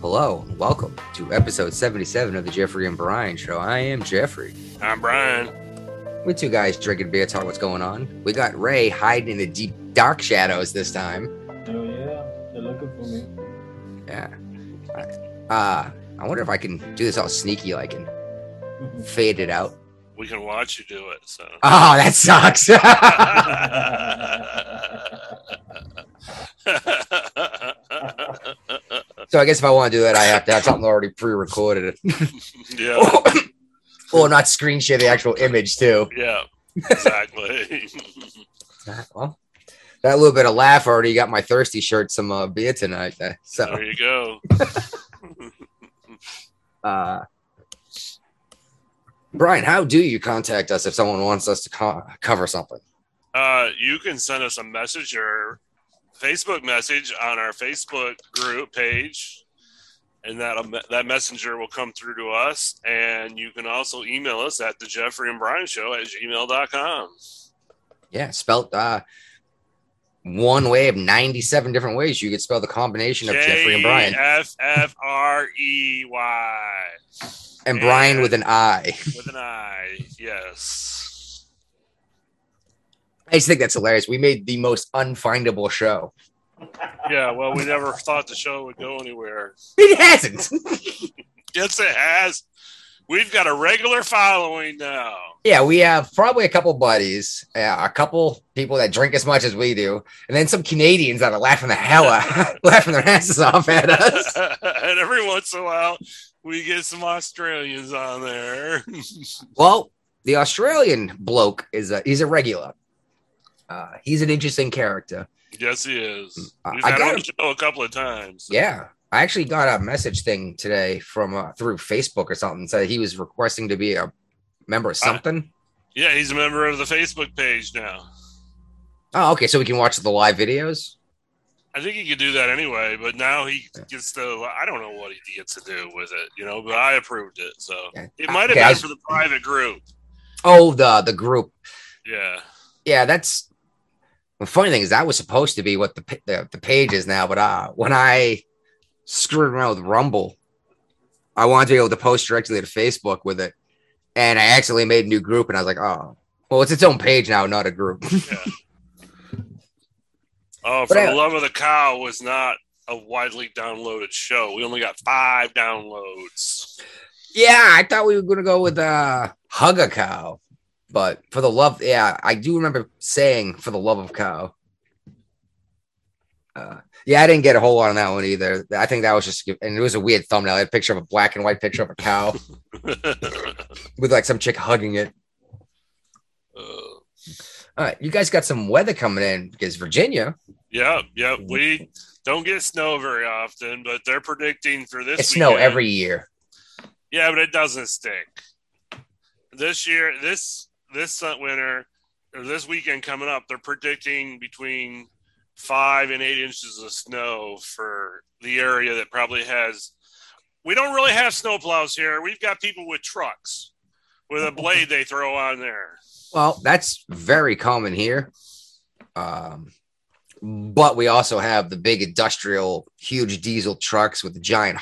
Hello, and welcome to episode 77 of the Jeffrey and Brian Show. I am Jeffrey. I'm Brian. With two guys drinking beer, talking what's going on. We got Ray hiding in the deep dark shadows this time. Oh yeah, they're looking for me. Yeah. Uh, I wonder if I can do this all sneaky like and fade it out. We can watch you do it. So. Oh, that sucks. so I guess if I want to do that, I have to have something already pre-recorded. yeah. or not screen share the actual image too. Yeah. Exactly. well, that little bit of laugh already got my thirsty shirt some uh, beer tonight. uh, So, there you go. uh, Brian, how do you contact us if someone wants us to co- cover something? Uh, you can send us a message or Facebook message on our Facebook group page, and that that messenger will come through to us. And you can also email us at the Jeffrey and Brian Show at gmail.com. Yeah, spelt uh, one way of 97 different ways you could spell the combination of Jeffrey and Brian. F F R E Y. And Brian with an I. With an I, yes. I just think that's hilarious. We made the most unfindable show. Yeah, well, we never thought the show would go anywhere. It hasn't. Yes, it has. We've got a regular following now. yeah, we have probably a couple buddies, yeah, a couple people that drink as much as we do, and then some Canadians that are laughing the hell out, laughing their asses off at us. and every once in a while, we get some Australians on there. Well, the Australian bloke is a he's a regular. Uh, he's an interesting character. yes, he is. We've I had got him on the show a couple of times. Yeah, I actually got a message thing today from uh, through Facebook or something. Said he was requesting to be a member of something. Yeah, he's a member of the Facebook page now. oh, okay, so we can watch the live videos. I think he could do that anyway, but now he gets to. I don't know what he gets to do with it, you know. But I approved it, so it might have Okay, been for the private group. Oh, the the group. Yeah, Yeah, that's the funny thing is that was supposed to be what the the, the page is now. But uh, when I screwed around with Rumble, I wanted to be able to post directly to Facebook with it, and I accidentally made a new group, and I was like, oh, well, it's its own page now, not a group. Oh, for But I- the love of the cow was not a widely downloaded show. We only got five downloads. Yeah, I thought we were gonna go with uh hug a cow, but for the love, yeah, I do remember saying for the love of cow. Uh, yeah, I didn't get a whole lot on that one either. I think that was just, and it was a weird thumbnail. I had a picture of a black and white picture of a cow with like some chick hugging it. Uh, All right, you guys got some weather coming in because Virginia, yeah, yeah. We don't get snow very often, but they're predicting for this. it's snow every year. Yeah, but it doesn't stick. This year, this this winter or this weekend coming up, they're predicting between five and eight inches of snow for the area that probably has. We don't really have snowplows here. We've got people with trucks with a blade they throw on there. Well, that's very common here. Um, but we also have the big industrial, huge diesel trucks with giant,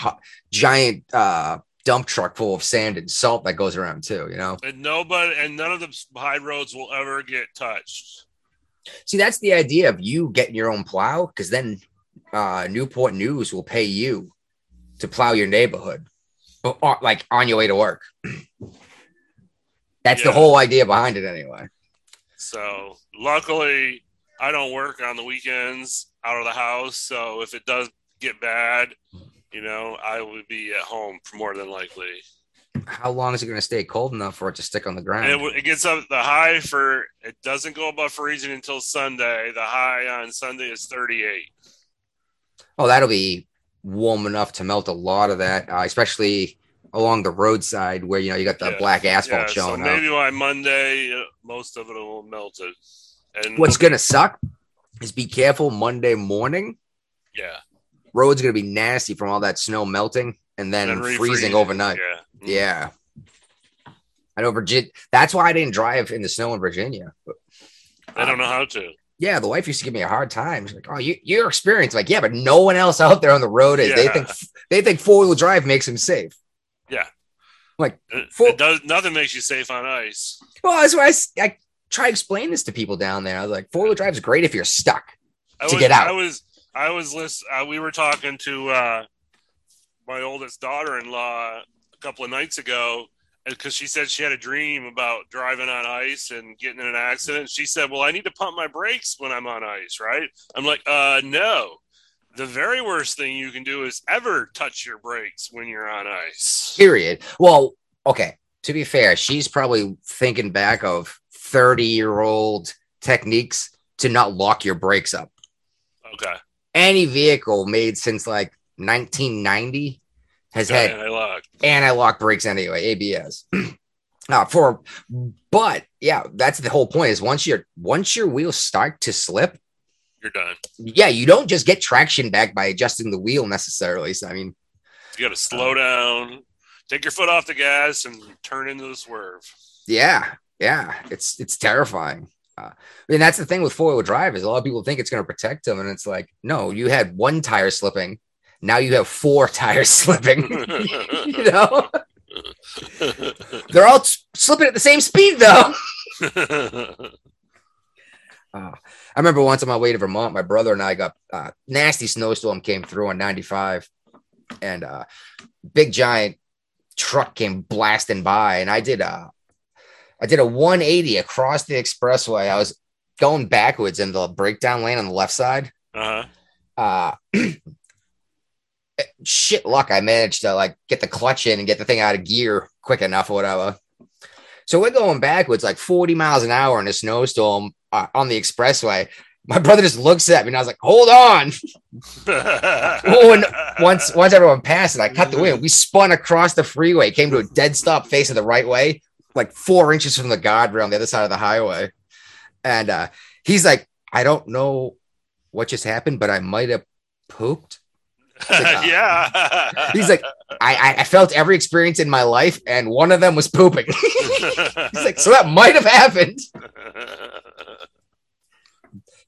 giant uh, dump truck full of sand and salt that goes around too. You know, And nobody and none of the high roads will ever get touched. see, that's the idea of you getting your own plow because then uh, Newport News will pay you to plow your neighborhood, or, or, like on your way to work. That's the whole idea behind it, anyway. So luckily, I don't work on the weekends out of the house. So if it does get bad, you know, I would be at home for more than likely. How long is it going to stay cold enough for it to stick on the ground? It, it gets up the high for it doesn't go above freezing until Sunday. The high on Sunday is 38. Oh, that'll be warm enough to melt a lot of that, uh, especially along the roadside where you know you got the Yeah. black asphalt Yeah, so showing maybe up. by Monday, uh, most of it will melt it. And What's gonna suck is be careful Monday morning. yeah, Road's gonna be nasty from all that snow melting and then and freezing overnight. Yeah, Mm. Yeah. I know Virginia. That's why I didn't drive in the snow in Virginia. I don't know how to. Yeah, the wife used to give me a hard time. She's like, "Oh, you you're experienced." Like, yeah, but no one else out there on the road is. They think they think four wheel drive makes them safe. It, Full- it does nothing makes you safe on ice. Well, that's why I try to explain this to people down there. I was like, four wheel drive is great if you're stuck. I To was, get out. I was I was list, uh, we were talking to uh, my oldest daughter-in-law a couple of nights ago because she said she had a dream about driving on ice and getting in an accident. She said, "Well, I need to pump my brakes when I'm on ice, right?" I'm like, "Uh, no." The very worst thing you can do is ever touch your brakes when you're on ice. Period. Well, okay. To be fair, she's probably thinking back of 30 year old techniques to not lock your brakes up. Okay. Any vehicle made since like 1990 has had I lock. anti-lock brakes anyway, ABS. uh, for but yeah, that's the whole point is once your once your wheels start to slip, You're done. yeah, you don't just get traction back by adjusting the wheel necessarily. So I mean, You got to slow down, take your foot off the gas, and turn into the swerve. yeah, yeah, it's it's terrifying. Uh, I mean, that's the thing with four wheel drive is a lot of people think it's going to protect them, and it's like, no, you had one tire slipping, now you have four tires slipping. you know, they're all slipping at the same speed though. Uh, I remember once on my way to Vermont, my brother and I got uh, nasty snowstorm came through on 95, and uh, big giant truck came blasting by, and I did a I did a 180 across the expressway. I was going backwards in the breakdown lane on the left side. uh-huh. Uh, shit luck, I managed to like get the clutch in and get the thing out of gear quick enough or whatever. So we're going backwards like 40 miles an hour in a snowstorm uh, on the expressway. My brother just looks at me and I was like, hold on. Oh, and Once once everyone passed it, I cut the wheel. We spun across the freeway, came to a dead stop facing the right way, like four inches from the guardrail on the other side of the highway. And uh, he's like, I don't know what just happened, but I might have pooped. yeah. He's like, I, I, I felt every experience in my life, and one of them was pooping. he's like, so that might have happened.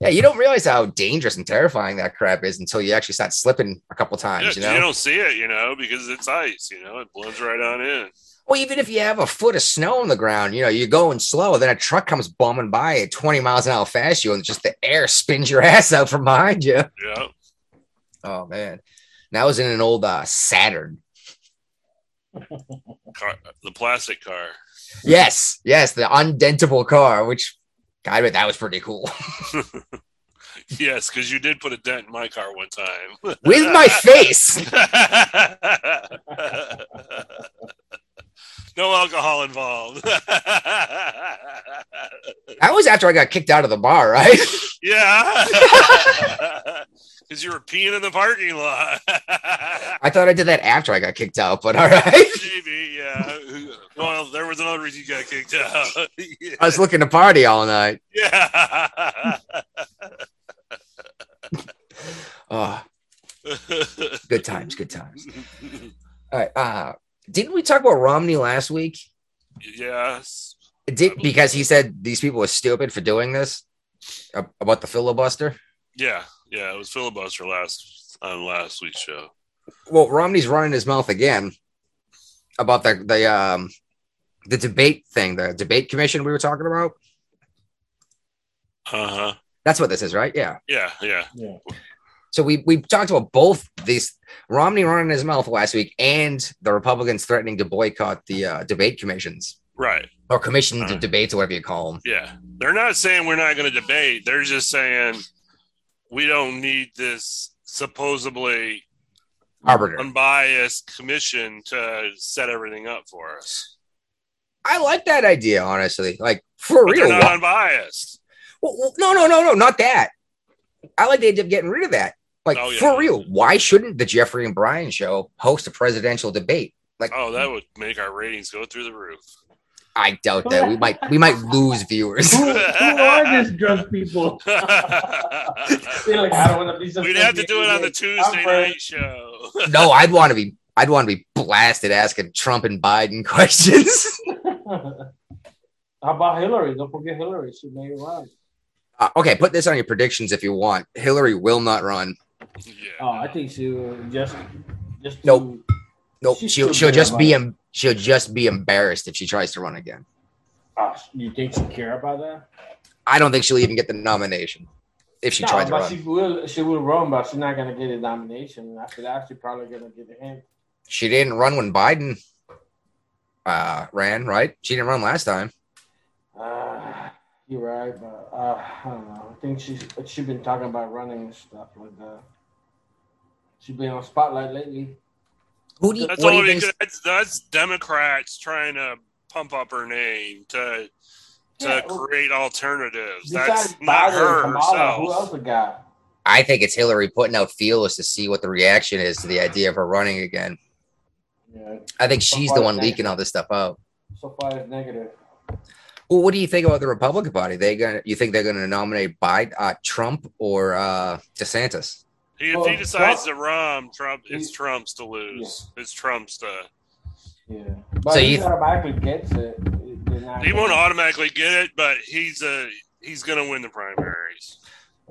Yeah, you don't realize how dangerous and terrifying that crap is until you actually start slipping a couple times. you you, know, don't see it, you know, because it's ice. You know, it blends right on in. Well, even if you have a foot of snow on the ground, you know, you're going slow, then a truck comes bumming by at 20 miles an hour fast you, and just the air spins your ass out from behind you. Yeah. Oh man. That was in an old uh, Saturn. Car, the plastic car. Yes, yes, the undentable car, which God, but that was pretty cool. Yes, because you did put a dent in my car one time. With my face. no alcohol involved. That was after I got kicked out of the bar, right? yeah. Because you were peeing in the parking lot. I thought I did that after I got kicked out, but all right. Maybe, yeah. Well, there was another reason you got kicked out. I was looking to party all night. yeah. Oh, good times, good times. All right. Uh, didn't we talk about Romney last week? yes. Did because he said these people were stupid for doing this about the filibuster. Yeah. Yeah. It was filibuster last on last week's show. Well, Romney's running his mouth again about the the um the debate thing, the debate commission we were talking about. Uh huh. That's what this is, right? Yeah. Yeah. Yeah. Yeah. So we we talked about both these Romney running his mouth last week and the Republicans threatening to boycott the uh, debate commissions Right. or commission to Uh-huh. debates, or whatever you call them. Yeah. They're not saying we're not going to debate. They're just saying we don't need this supposedly Arbiter. unbiased commission to set everything up for us. I like that idea, honestly. Like for But real. they're not why- unbiased. Well, well, no, no, no, no, not that. I like the idea of getting rid of that. Like Oh, yeah. for real, why shouldn't the Jeffrey and Brian show host a presidential debate? Like, Oh, that would make our ratings go through the roof. I doubt that we might we might lose viewers. Who, who are these drunk people? They're like, I don't want to be. We'd have to do it on the Tuesday I'm night show. no, I'd want to be I'd want to be blasted asking Trump and Biden questions. How about Hillary? Don't forget Hillary. She may it right. Uh, okay, put this on your predictions if you want. Hillary will not run. Yeah. Oh, I think she will just just to- Nope. Nope. She'll she'll just be about em- she'll just be embarrassed if she tries to run again. Oh, you think she care about that? I don't think she'll even get the nomination if she no, tries to but run. she will. She will run, but she's not gonna get a nomination. After that, she's probably gonna get a hint. She didn't run when Biden uh, ran, right? She didn't run last time. Uh, you're right, but uh, I don't know. I think she's she's been talking about running and stuff like that. She's been on spotlight lately. Who do you, That's what do all you think? that's, that's Democrats trying to pump up her name to to Yeah, well, create alternatives. That's not Biden her Kamala, who else we got? I think it's Hillary putting out feelers to see what the reaction is to the idea of her running again. Yeah, I think she's the one leaking you. all this stuff out. so far it's negative. Well, what do you think about the Republican Party? They gonna you think they're gonna nominate Biden, uh, Trump, or uh, DeSantis? He, if Well, he decides Trump- to run, Trump it's He- Trump's to lose. It's Trump's to. Yeah, but So he you- automatically gets it. He won't automatically get it, but he's a he's gonna win the primaries.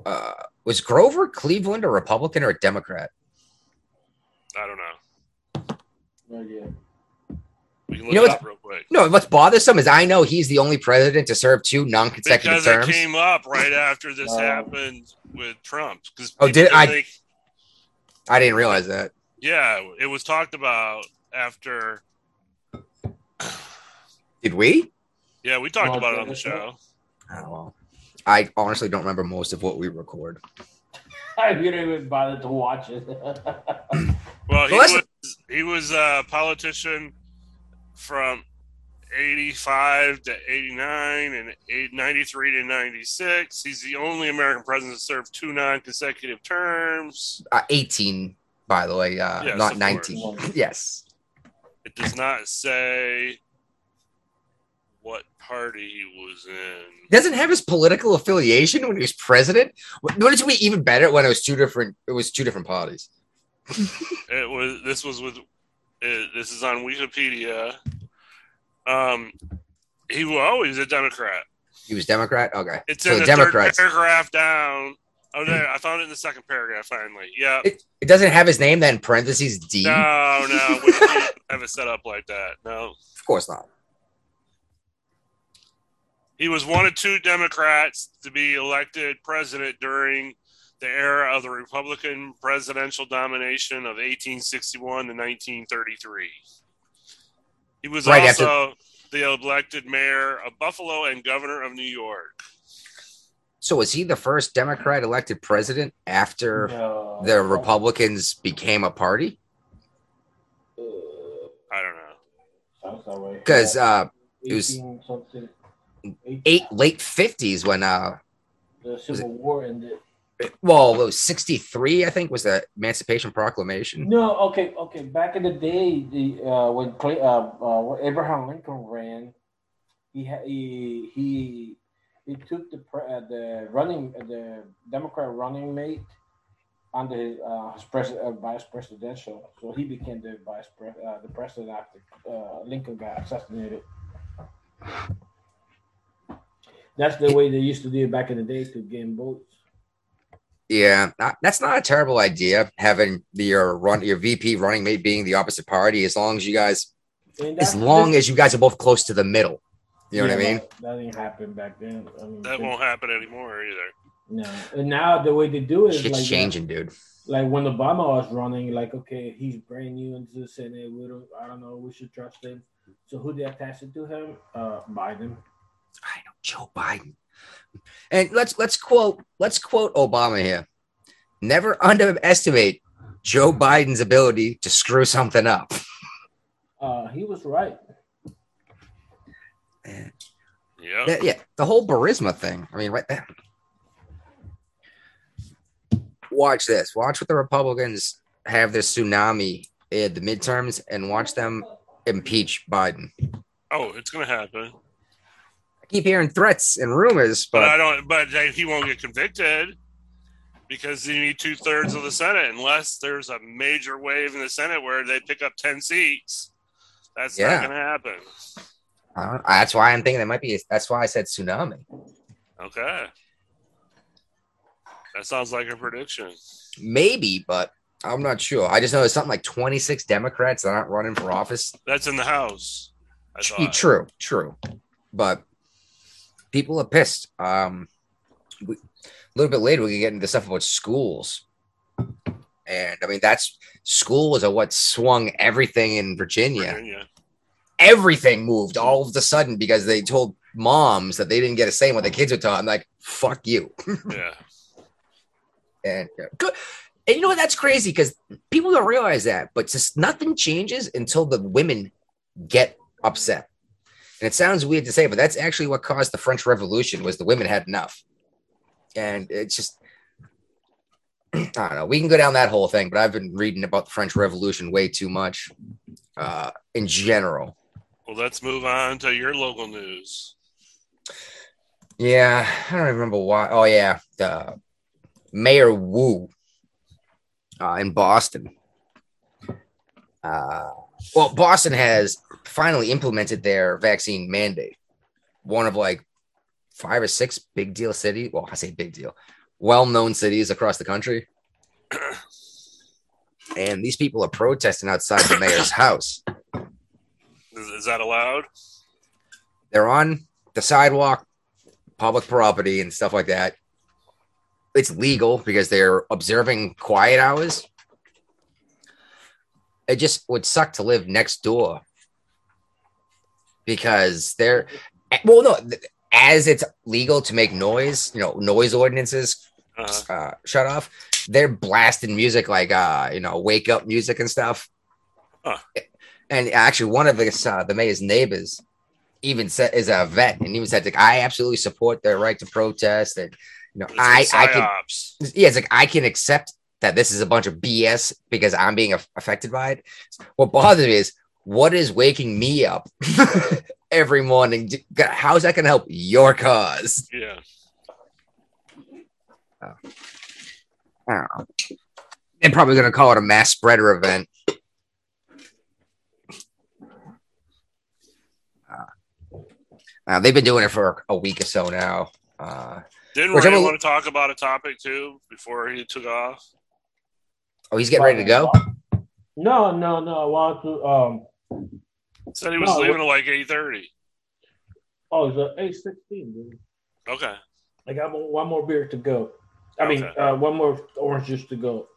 Uh, was Grover Cleveland a Republican or a Democrat? I don't know. Yeah. We can You know it what's- up real quick. No, what's bothersome is I know he's the only president to serve two non-consecutive Because terms. it came up right after this Oh. happened with Trump. Because Oh, did I- Think, I didn't realize that. yeah, it was talked about after. Did we? Yeah, we talked Oh, about it on the show. Oh, well. I honestly don't remember most of what we record. I didn't even bother to watch it. Well, he Well, was he was a politician from 85 to 89 and eight- 93 to 96. He's the only American president to serve two non-consecutive terms. Uh, 18, by the way, uh, Yes, not of 19. Yes. It does not say what party he was in. Doesn't have his political affiliation when he was president. Wouldn't it be even better when it was two different? It was two different parties. It was this was with it, this is on Wikipedia. Um, he was always a Democrat. He was Democrat. Okay, It's so in the Democrats. third paragraph down. Oh, there! I found it in the second paragraph. Finally, yeah. It, it doesn't have his name. Then parentheses D. No, no, we don't have it set up like that. No, Of course not. he was one of two Democrats to be elected president during the era of the Republican presidential domination of 1861 to 1933. He was Right also the elected mayor of Buffalo and governor of New York. So was he the first Democrat elected president after No. the Republicans became a party? Uh, I don't know. sounds that way. Because uh, it was 18 something. 18 eight late fifties when uh, The Civil War ended. Well, it was sixty three. I think was the Emancipation Proclamation. No, okay, okay. Back in the day, the uh, when Clay, uh, uh, Abraham Lincoln ran, he he he he took the uh, the running uh, the Democrat running mate under his, uh, his pres- uh, vice presidential, so he became the vice pre- uh, the president after uh, Lincoln got assassinated. That's the way they used to do it back in the day to gain votes. Yeah, not- that's not a terrible idea. Having your run your VP running mate being the opposite party, as long as you guys, as long as you guys are both close to the middle. You know what I mean? but That didn't happen back then. I mean, That they- won't happen anymore either. No, and now the way they do it is Shit's like changing, dude. Like when Obama was running, like okay, he's brand new into the Senate. We don't, I don't know, we should trust him. So who they attach it to him? Uh, Biden. I know Joe Biden. And let's let's quote let's quote Obama here. Never underestimate Joe Biden's ability to screw something up. Uh, he was right. Yeah. Yeah, yeah, the whole Burisma thing. I mean, right there. Watch this. Watch what the Republicans have this tsunami at the midterms and watch them impeach Biden. Oh, it's gonna happen. Keep hearing threats and rumors, But I don't. But he won't get convicted because you need two thirds of the Senate, unless there's a major wave in the Senate where they pick up ten seats. That's Yeah. not going to happen. I don't- that's why I'm thinking there might be. That's why I said tsunami. Okay. That sounds like a prediction. Maybe, but I'm not sure. I just know there's something like 26 Democrats that aren't running for office. That's in the House. I Tr- thought. True, true. But people are pissed. Um, we, a little bit later, we can get into stuff about schools. And I mean, that's schools are what swung everything in Virginia. Virginia. Everything moved all of a sudden because they told moms that they didn't get a say in what the kids were taught. I'm like, fuck you. Yeah. And good. And you know what? That's crazy because people don't realize that, but just nothing changes until the women get upset. And it sounds weird to say, but that's actually what caused the French Revolution was the women had enough. And it's just I don't know. We can go down that whole thing, but I've been reading about the French Revolution way too much uh, in general. Well, let's move on to your local news. Yeah, I don't remember why. Oh yeah, the Mayor Wu uh, in Boston. Uh, well, Boston has finally implemented their vaccine mandate. One of like five or six big deal city. Well, I say big deal, well-known cities across the country. And these people are protesting outside the mayor's house. Is, is that allowed? they're on the sidewalk, public property, and stuff like that. It's legal because they're observing quiet hours. It just would suck to live next door because they're well, no, as it's legal to make noise, you know, noise ordinances Uh, uh, shut off. They're blasting music like uh, you know, wake up music and stuff. Huh. And actually, one of the uh, the mayor's neighbors even said is a vet, and even said like, I absolutely support their right to protest, and you know, it's I like I can yeah, it's like I can accept that this is a bunch of BS because I'm being aff- affected by it. What bothers me is what is waking me up every morning. How's that going to help your cause? Yeah. I don't know. They're probably going to call it a mass spreader event. Uh, uh, they've been doing it for a week or so now. Uh, Didn't Which Ray I'm want to talk about a topic too before he took off? oh, he's getting ready to go. No, no, no. I want to. Um. Said he was No, leaving at like eight thirty. Oh, it's a eight sixteen, dude. Okay. I got one one more beer to go. I mean, uh, one more orange juice to go.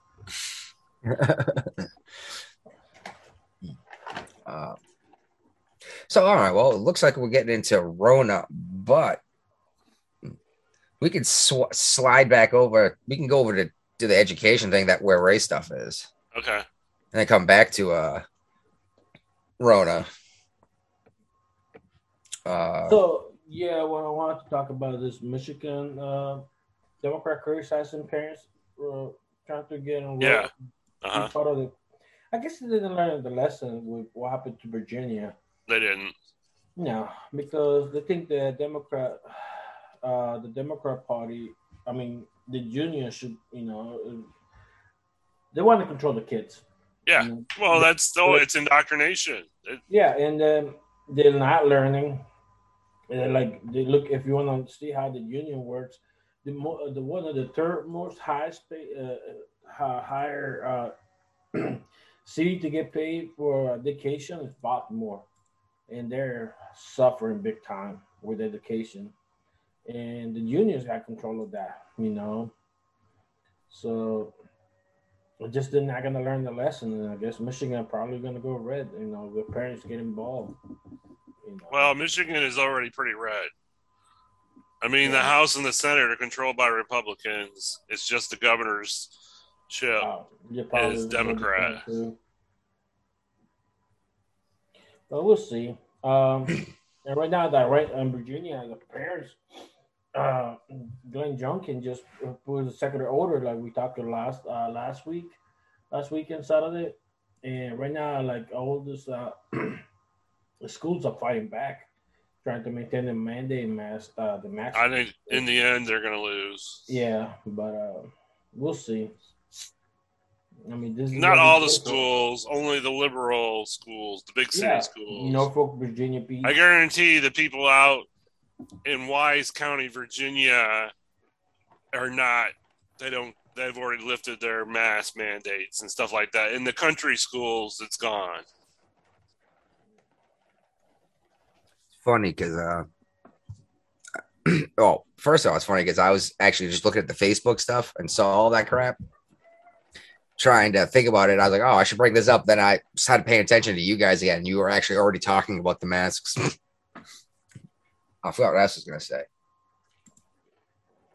Uh, so, all right. Well, it looks like we're getting into Rona, but we can sw- slide back over. We can go over to, to the education thing that where Ray stuff is, Okay. and then come back to uh, Rona. Uh, So yeah, what I wanted to talk about is Michigan uh, Democrat criticizing parents uh, trying to get enrolled. Yeah. Uh-huh. part of the. I guess they didn't learn the lesson with what happened to Virginia. They didn't. No, because they think the Democrat, uh, the Democrat Party, I mean, the union should, you know, they want to control the kids. Yeah. Well, that's still it's indoctrination. It, Yeah, and then they're not learning. And like they look, if you want to see how the union works, the mo- the one of the third most highest pay, uh, uh, higher uh, city to get paid for education is Baltimore, and they're suffering big time with education, and the unions got control of that, you know. So just they're not gonna learn the lesson, and I guess Michigan probably gonna go red. You know, the parents get involved. You know. well, Michigan is already pretty red. I mean, the House and the Senate are controlled by Republicans. It's just the governor's ship. Is Democrat. But we'll see. Um, and right now, that right in Virginia, the parents, uh, Glenn Youngkin just put a second order, like we talked to last uh, last week, last weekend Saturday, and right now, like all this, uh, the schools are fighting back, trying to maintain the mandate mask, uh, the mask. I think in the end they're to lose. Yeah, but uh, we'll see. I mean, this is Not all the schools, only the liberal schools, the big city Yeah, schools. Norfolk, Virginia Beach. I guarantee the people out in Wise County, Virginia, are not they don't. They've already lifted their mask mandates and stuff like that. In the country schools, it's gone. funny because uh oh first of all it's funny because i was actually just looking at the facebook stuff and saw all that crap trying to think about it i was like oh i should bring this up then i started paying attention to you guys again you were actually already talking about the masks i forgot what else I was gonna say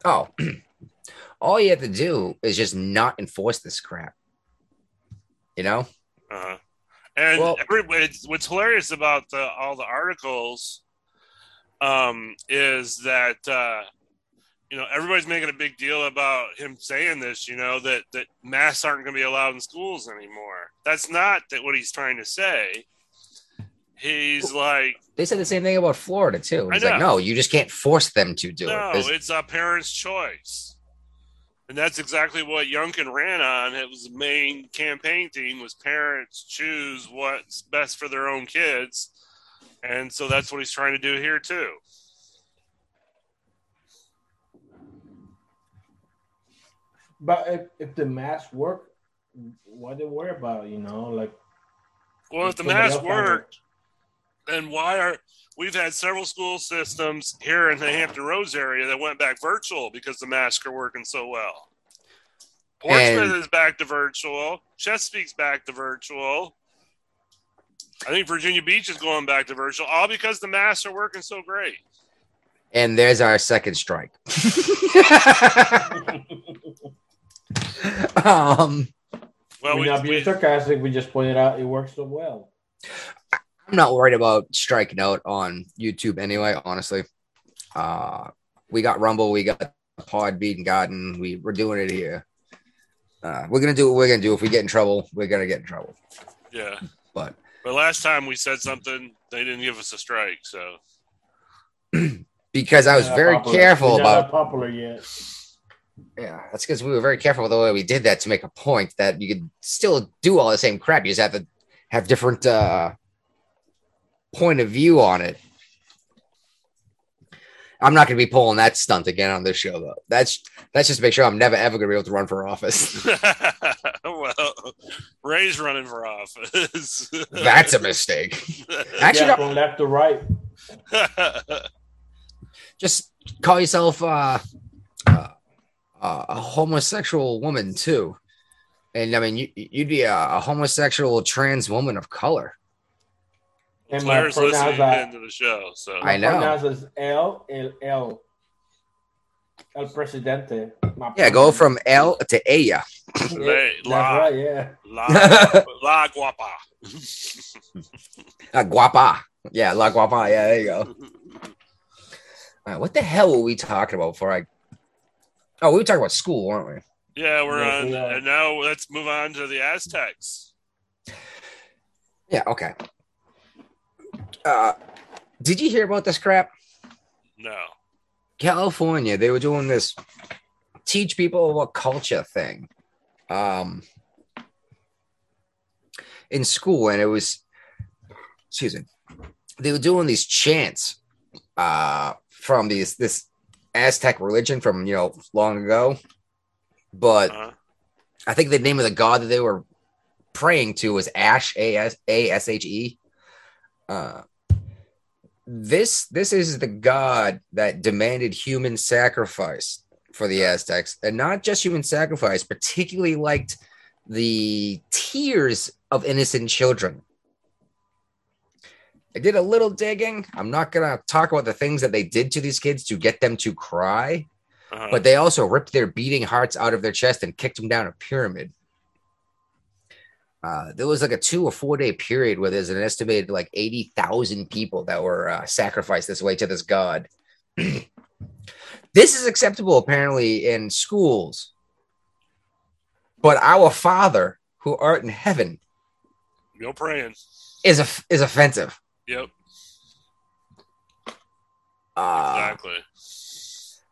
oh all you have to do is just not enforce this crap you know Uh-huh. And Well- everybody, what's hilarious about the, all the articles um, is that uh, you know everybody's making a big deal about him saying this. You know that that masks aren't going to be allowed in schools anymore. That's not that what he's trying to say. He's like, they said the same thing about florida too He's like no you just can't force them to do no, it There's- it's a parent's choice. And that's exactly what Youngkin ran on. It was the main campaign theme was parents choose what's best for their own kids. And so that's what he's trying to do here too. But if, if the masks work, what they worry about? You know, like Well, if the somebody mask else worked, then why are we've had several school systems here in the Hampton Roads area that went back virtual because the masks are working so well. Portsmouth And- is back to virtual. Chesapeake's back to virtual. I think Virginia Beach is going back to virtual, all because the masks are working so great. And there's our second strike. um, Well, we're we, not being we, sarcastic. We just pointed out it works so well. I'm not worried about striking out on YouTube anyway, honestly. Uh, we got Rumble, we got Podbean, Gotten. We, we're doing it here. Uh, we're going to do what we're going to do. If we get in trouble, we're going to get in trouble. yeah. But But last time we said something, they didn't give us a strike. So because I was very popular. careful not about that popular yet. Yeah, that's because we were very careful with the way we did that to make a point that you could still do all the same crap. You just have to have different uh, point of view on it. I'm not going to be pulling that stunt again on this show, though. That's that's just to make sure I'm never ever going to be able to run for office. well, Ray's running for office. that's a mistake. Actually, yeah, from left to right. just call yourself uh, uh, uh, a homosexual woman too, and I mean you, you'd be a, a homosexual trans woman of color. And my Claire's listening pronounce into the show, so I know. pronounce is L L L. El Presidente. My Yeah, go from L to Aya. Yeah, la. right, yeah. La, la guapa. Uh, guapa. Yeah, La Guapa. Yeah, there you go. All right, what the hell were we talking about before I? Oh, we were talking about school, weren't we? Yeah, we're Yeah, on, yeah. and now let's move on to the Aztecs. Yeah. Okay. Uh, did you hear about this crap? No, California, they were doing this teach people about culture thing, um, in school, and it was, excuse me, they were doing these chants, uh, from these this Aztec religion from you know long ago, but uh, I think the name of the god that they were praying to was Ash A S A S H E. Uh, this this is the god that demanded human sacrifice for the Aztecs, and not just human sacrifice, particularly liked the tears of innocent children. I did a little digging. I'm not gonna talk about the things that they did to these kids to get them to cry uh, but they also ripped their beating hearts out of their chest and kicked them down a pyramid. Uh, there was like a two or four day period where there's an estimated like 80,000 people that were uh, sacrificed this way to this god. this is acceptable apparently in schools, but our Father who art in heaven go praying. is a, is offensive. Yep, Uh, exactly.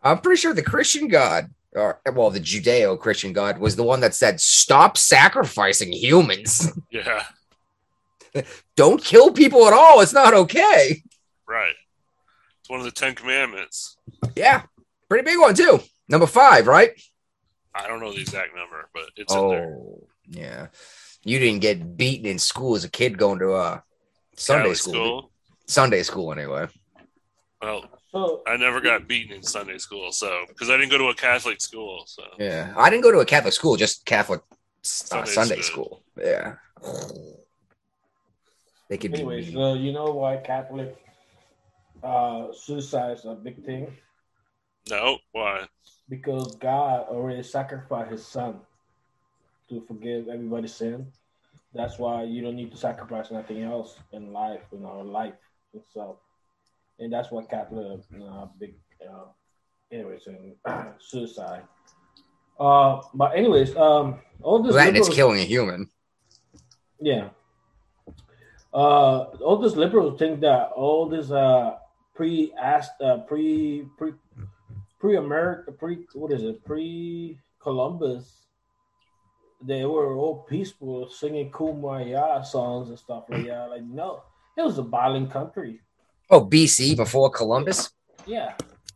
I'm pretty sure the Christian God, or well, the Judeo Christian God, was the one that said, "Stop sacrificing humans." Yeah, don't kill people at all. It's not okay. right. It's one of the Ten Commandments. Yeah, pretty big one too. Number five, right? I don't know the exact number, but it's in there. Oh, yeah. You didn't get beaten in school as a kid going to uh Sunday Catholic school. Sunday school anyway. Well, So I never got beaten in Sunday school, so because I didn't go to a Catholic school, so Yeah. I didn't go to a Catholic school, just Catholic uh, Sunday's Sunday good. school. Yeah. They could be Anyways, so you know why Catholic uh, suicide is a big thing? no, why? Because God already sacrificed His Son to forgive everybody's sin. That's why you don't need to sacrifice nothing else in life, in our life itself. And that's what Catholic uh, big. Uh, anyways, and suicide. Uh, but anyways, um, all this and it's killing a human. Yeah. Uh, all these liberals think that all this uh pre asked uh pre pre pre America pre what is it pre Columbus they were all peaceful singing kumbaya songs and stuff like that. Like no, it was a violent country. Oh, BC before Columbus? Yeah.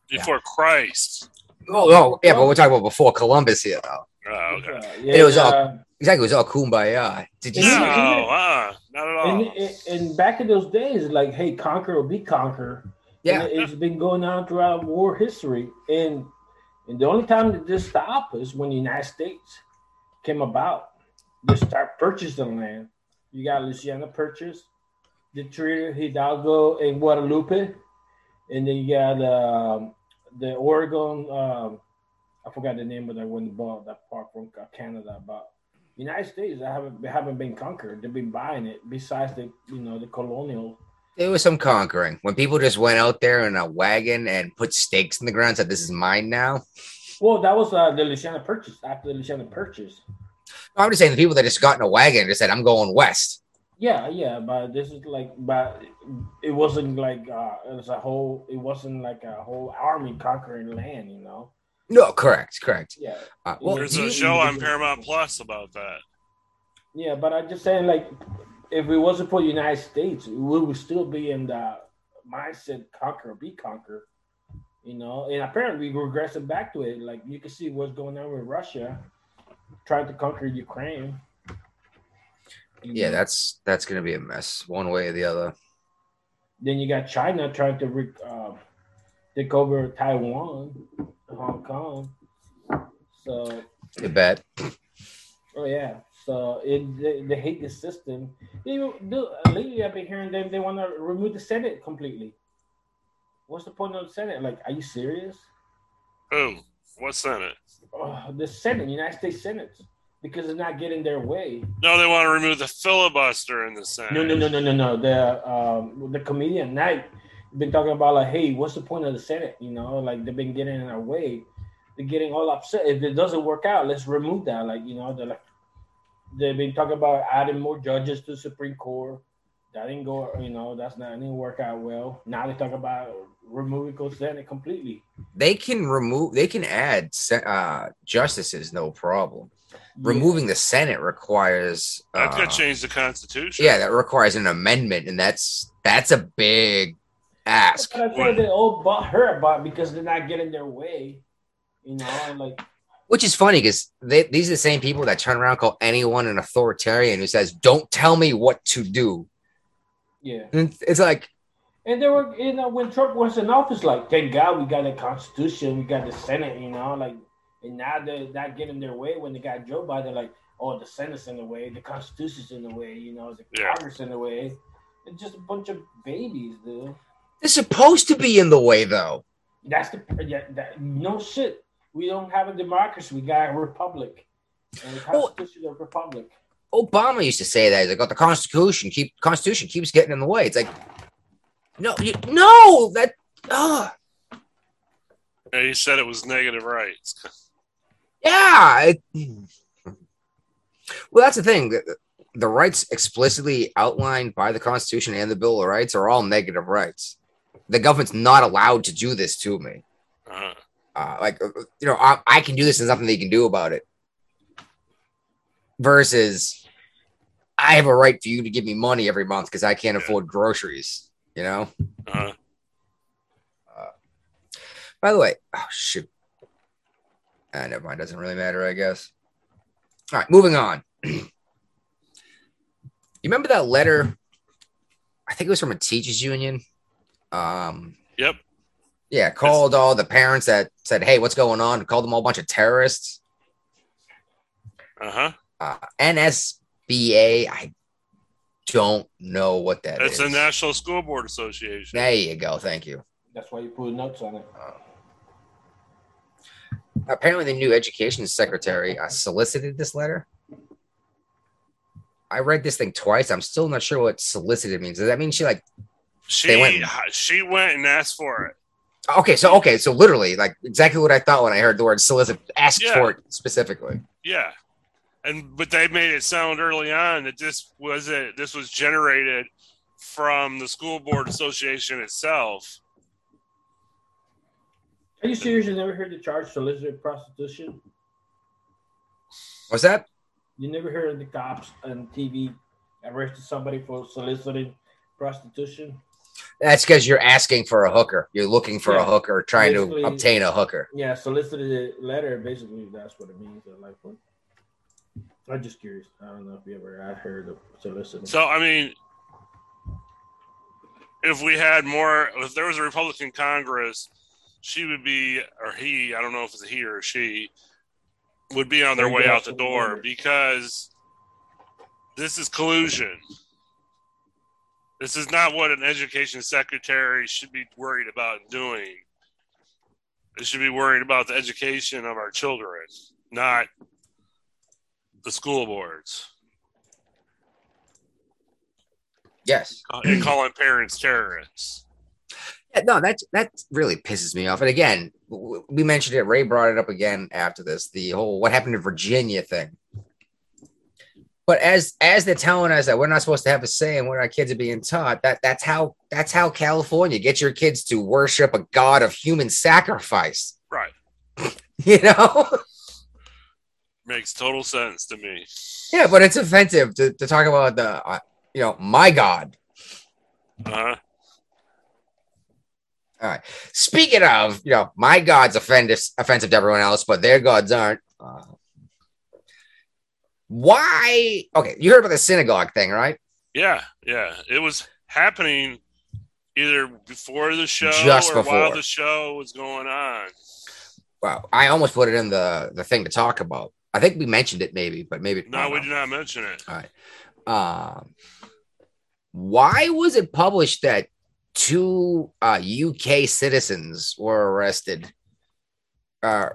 Before Christ. Oh, oh, yeah, but we're talking about before Columbus here, though. Oh, okay. Yeah, It was all- uh, Exactly, it was all kumbaya. Did you No, see? uh, not at all. and, and, and back in those days, like, hey, conquer or be conquer. Yeah, And it's been going on throughout war history, and and the only time that this stopped is when the United States came about. They start purchasing land. You got Louisiana Purchase, Detroit, Hidalgo, and Guadalupe, and then you got um, the Oregon. Um, I forgot the name of that one, bought that part from Canada, but United States I haven't haven't been conquered. They've been buying it. Besides the you know the colonial there was some conquering when people just went out there in a wagon and put stakes in the ground. and Said, "This is mine now." Well, that was uh, the Louisiana Purchase. After the Louisiana Purchase, I'm just saying the people that just got in a wagon and just said, "I'm going west." Yeah, yeah, but this is like, but it wasn't like uh, it was a whole. It wasn't like a whole army conquering land, you know. No, correct, correct. Yeah, Uh, well, There's a show on Paramount Plus about that. yeah, but I'm just saying, like, if it wasn't for the United States, we would still be in the mindset conquer or be conquered, you know. And apparently, we're regressing back to it. Like you can see what's going on with Russia trying to conquer Ukraine. You yeah, that's that's gonna be a mess, one way or the other. Then you got China trying to re- uh, take over Taiwan, Hong Kong. So, You bet. oh yeah. So it they, they hate the system. They, do, lately, I've been hearing them they want to remove the Senate completely. What's the point of the Senate? Like, are you serious? Who? What Senate? Oh, the Senate, United States Senate, because they're not getting their way. No, they want to remove the filibuster in the Senate. No, no, no, no, no, no. The um the comedian night been talking about like, hey, what's the point of the Senate? You know, like they've been getting in our way. They're getting all upset. If it doesn't work out, let's remove that. Like, you know, they're like they've been talking about adding more judges to the Supreme Court. That didn't go, you know, that's not didn't work out well. Now they talk about removing the Senate completely. They can remove. They can add uh, justices, no problem. Removing the Senate requires. That's uh, gonna change the Constitution. Yeah, that requires an amendment, and that's that's a big ask. But I said they all bought her about because they're not getting their way. You know, and like Which is funny because these are the same people that turn around and call anyone an authoritarian who says, "Don't tell me what to do." yeah. And it's like, And they were, you know, when Trump was in office, like, thank God we got a constitution, we got the Senate, you know, like, and now they're not getting their way when they got Joe Biden, like, oh, the Senate's in the way, the Constitution's in the way, you know, the Yeah. Congress in the way. It's just a bunch of babies, dude. they're supposed to be in the way, though. That's the, yeah, that, no shit. We don't have a democracy, we got a republic. And the. Constitution of republic. Obama used to say that. He's like, "Oh, the Constitution keep Constitution keeps getting in the way." It's like, no, you, no, that, uh, Yeah, he said it was negative rights. Yeah. It, well, that's the thing. The, the rights explicitly outlined by the Constitution and the Bill of Rights are all negative rights. The government's not allowed to do this to me. Uh, Uh, like, uh, you know, I, I can do this. There's nothing they can do about it. Versus, I have a right for you to give me money every month because I can't Yeah. afford groceries. You know. uh, By the way, oh shoot, Ah, never mind. Doesn't really matter, I guess. All right, moving on. you remember that letter? I think it was from a teachers union. Um, Yep. yeah, called all the parents that said, "Hey, what's going on?" Called them all a bunch of terrorists. Uh huh. Uh, NSBA. I don't know what that It's is. the National School Board Association. There you go. Thank you. That's why you put notes on it. Apparently the new education secretary uh, solicited this letter. I read this thing twice. I'm still not sure what solicited means. Does that mean she like She went- she went and asked for it. okay, so okay, so literally like exactly what I thought when I heard the word solicit asked Yeah. for it specifically. Yeah. And but they made it sound early on that this was it this was generated from the school board association itself. Are you serious? You never heard the charge solicited prostitution? What's that? You never heard the cops on TV arrested somebody for soliciting prostitution? That's because you're asking for a hooker. You're looking for a hooker, trying Basically- to obtain a hooker. Yeah, solicited letter. Basically, that's what it means. I'm like, what? I'm just curious. I don't know if you ever I heard of soliciting. So I mean if we had more if there was a Republican Congress, she would be or he, I don't know if it's a he or a she, would be on their way out the door because this is collusion. This is not what an education secretary should be worried about doing. They should be worried about the education of our children, not the school boards Yes. and calling parents terrorists. Yeah, no, that that really pisses me off. And again, we mentioned it. Ray brought it up again after this. The whole what happened to Virginia thing. But as as they're telling us that we're not supposed to have a say in what our kids are being taught, that that's how that's how California gets your kids to worship a god of human sacrifice. Right. You know? Makes total sense to me. yeah, but it's offensive to, to talk about the uh, you know my god. Uh-huh. Speaking of, you know, my God's offensive, offensive to everyone else, but their gods aren't. Uh, why? Okay, you heard about the synagogue thing, right? Yeah, yeah. It was happening either before the show Just or while before. the show was going on. Wow, I almost put it in the the thing to talk about. I think we mentioned it, maybe, but maybe No, we did not mention it. Um, why was it published that two uh, UK citizens were arrested uh,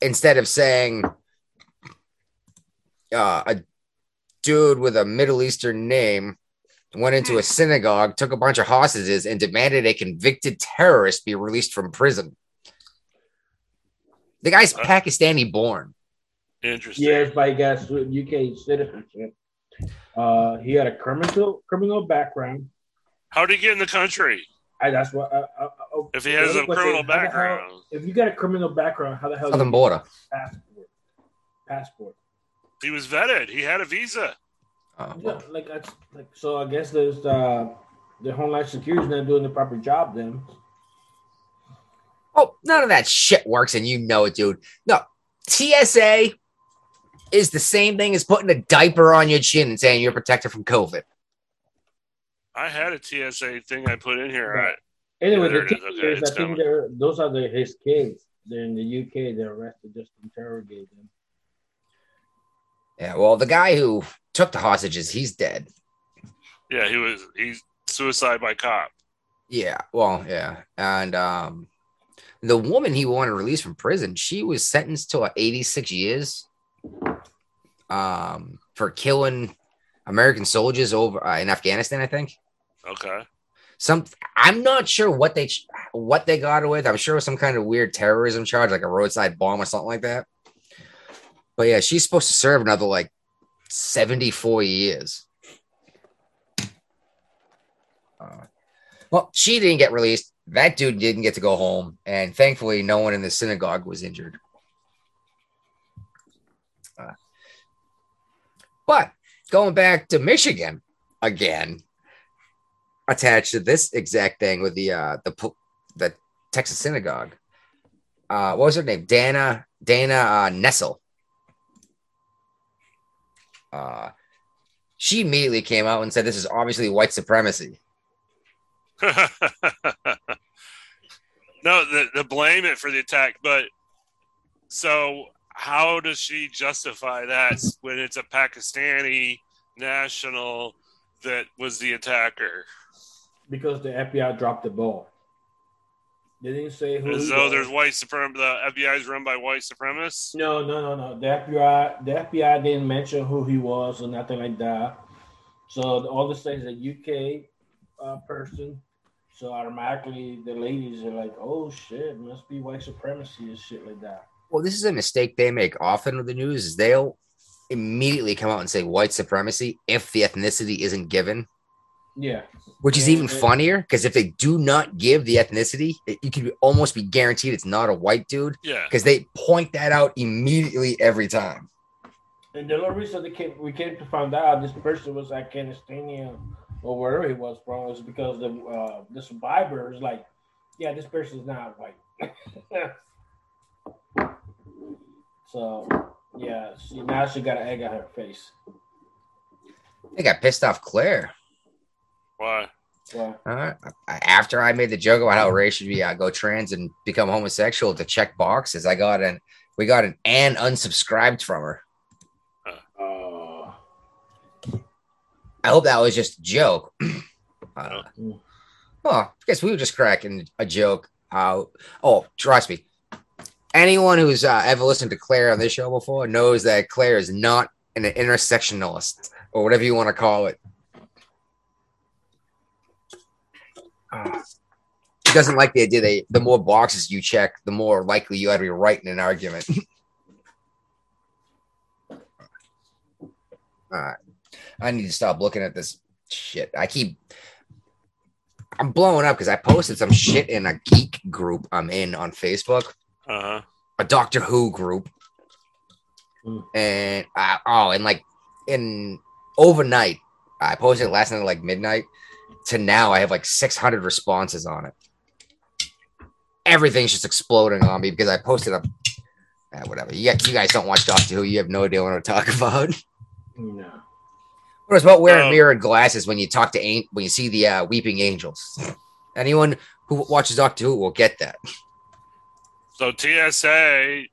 instead of saying uh, a dude with a Middle Eastern name went into a synagogue, took a bunch of hostages, and demanded a convicted terrorist be released from prison? The guy's Uh, Pakistani born. Interesting. Yes, by guess UK citizenship. Uh, he had a criminal criminal background. How did he get in the country I, that's what. Uh, uh, uh, if he has a criminal is, how hell- background? If you got a criminal background, how the hell? Southern you border. passport? Passport. He was vetted. He had a visa. Uh, Yeah, like that's like so. I guess there's uh, the Homeland Security's not doing the proper job. Then Oh, none of that shit works, and you know it, dude. No, TSA is the same thing as putting a diaper on your chin and saying you're protected from COVID. I had a TSA thing I put in here. Right. anyway, there the it thing is. Okay, is, it's I think they're those are the, his kids. They're in the UK. They're arrested just to interrogate them. Yeah, well, the guy who took the hostages, he's dead. Yeah, he was. He's suicide by cop. Yeah, well, yeah, and um, the woman he wanted released from prison, she was sentenced to uh, 86 years, um, for killing American soldiers over uh, in Afghanistan, I think. Okay. some i'm not sure what they what they got her with. I'm sure it was some kind of weird terrorism charge like a roadside bomb or something like that. But yeah she's supposed to serve another like 74 years. Uh, well she didn't get released. That dude didn't get to go home and thankfully no one in the synagogue was injured. Uh, but going back to michigan again attached to this exact thing with the uh the the Texas synagogue. Uh, what was her name? Dana Dana uh, Nessel. Uh, she immediately came out and said this is obviously white supremacy. no, the, the blame it for the attack, but so how does she justify that when it's a Pakistani national that was the attacker? Because the FBI dropped the ball. They didn't say who. As though there's white suprem. The FBI is run by white supremacists. No, no, no, no. The FBI, the FBI didn't mention who he was or nothing like that. So all this is a UK uh, person. So automatically the ladies are like, "Oh shit, must be white supremacy and shit like that." Well, this is a mistake they make often with the news. Is they'll immediately come out and say white supremacy if the ethnicity isn't given. Yeah. Which is even it- funnier because if they do not give the ethnicity, it- you can almost be guaranteed it's not a white dude Yeah. because they point that out immediately every time. And the only reason they came, we came to find out this person was Afghanistanian or wherever he was from was because the uh, the survivor is like, yeah, this person's not white. so yeah, she now she got an egg on her face. They got pissed off Claire. Why? Well, Uh, after I made the joke about how race should be uh, go trans and become homosexual to check boxes, I got an we got an and unsubscribed from her. uh, I hope that was just a joke. uh, Mm. well, I guess we were just cracking a joke. Uh, oh, trust me. Anyone who's uh, ever listened to Claire on this show before knows that Claire is not an intersectionalist or whatever you want to call it. Uh, She doesn't like the idea that the more boxes you check, the more likely you are to be right in an argument. All right. I need to stop looking at this shit. I keep I'm blowing up because I posted some shit in a geek group I'm in on Facebook, Uh huh. a Doctor Who group. Mm. And I, oh, and like in overnight, I posted it last night at like midnight. To now, I have like 600 responses on it. Everything's just exploding on me because I posted a eh, whatever. You guys, you guys don't watch Doctor Who. You have no idea what I'm talking about. no. What was about wearing Um, mirrored glasses when you talk to an- when you see the uh, weeping angels? Anyone who watches Doctor Who will get that. So TSA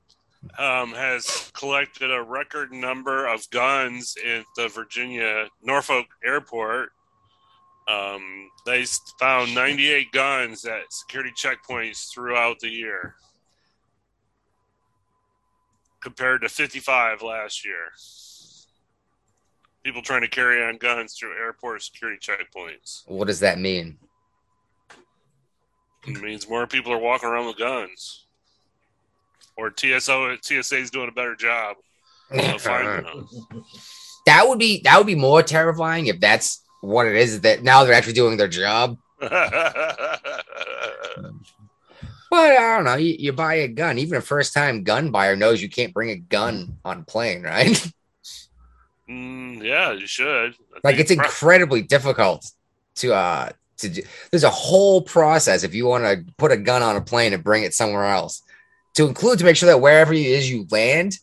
um, has collected a record number of guns at the Virginia Norfolk Airport. Um, they found 98 guns at security checkpoints throughout the year, compared to 55 last year. People trying to carry on guns through airport security checkpoints. What does that mean? It means more people are walking around with guns. Or TSO TSA is doing a better job of finding them. that would be that would be more terrifying if that's what it is. That now they're actually doing their job. But I don't know. You, you buy a gun. Even a first time gun buyer knows you can't bring a gun on plane, right? Mm, yeah, you should. Like it's incredibly difficult to uh to do. There's a whole process if you want to put a gun on a plane and bring it somewhere else. To include to make sure that wherever it is you land,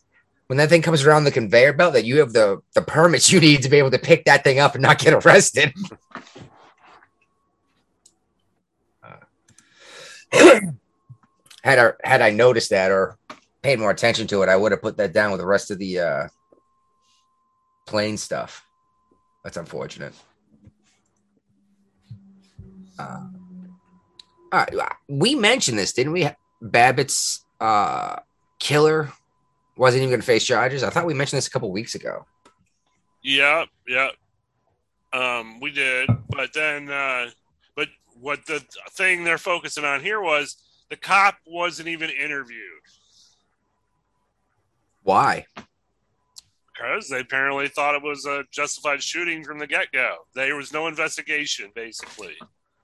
when that thing comes around the conveyor belt, that you have the the permits you need to be able to pick that thing up and not get arrested. had I had I noticed that or paid more attention to it, I would have put that down with the rest of the uh plane stuff. That's unfortunate. Uh, all right, we mentioned this, didn't we? Babbitt's uh, killer wasn't even going to face charges. I thought we mentioned this a couple weeks ago. Yeah, yeah. Um, we did, but then, uh, but what the thing they're focusing on here was the cop wasn't even interviewed Why? because they apparently thought it was a justified shooting from the get go. There was no investigation, basically.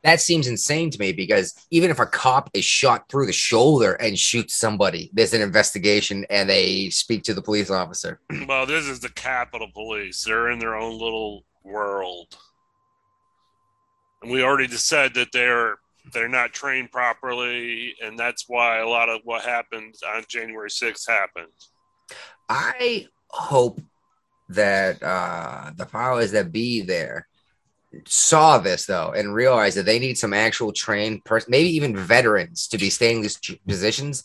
That seems insane to me because even if a cop is shot through the shoulder and shoots somebody, there's an investigation and they speak to the police officer. Well, this is the Capitol Police. They're in their own little world. And we already just said that they're they're not trained properly, and that's why a lot of what happened on January 6th happened. I hope that uh, the powers that be there saw this though and realized that they need some actual trained person, maybe even veterans, to be staying these positions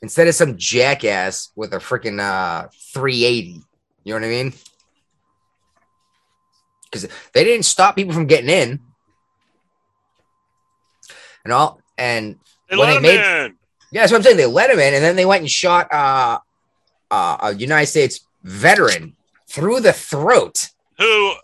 instead of some jackass with a freaking uh, 380. You know what I mean? Because they didn't stop people from getting in, and all, and They when let they made, in. yeah, that's what I'm saying. They let him in, and then they went and shot uh, uh, a United States veteran through the throat. Who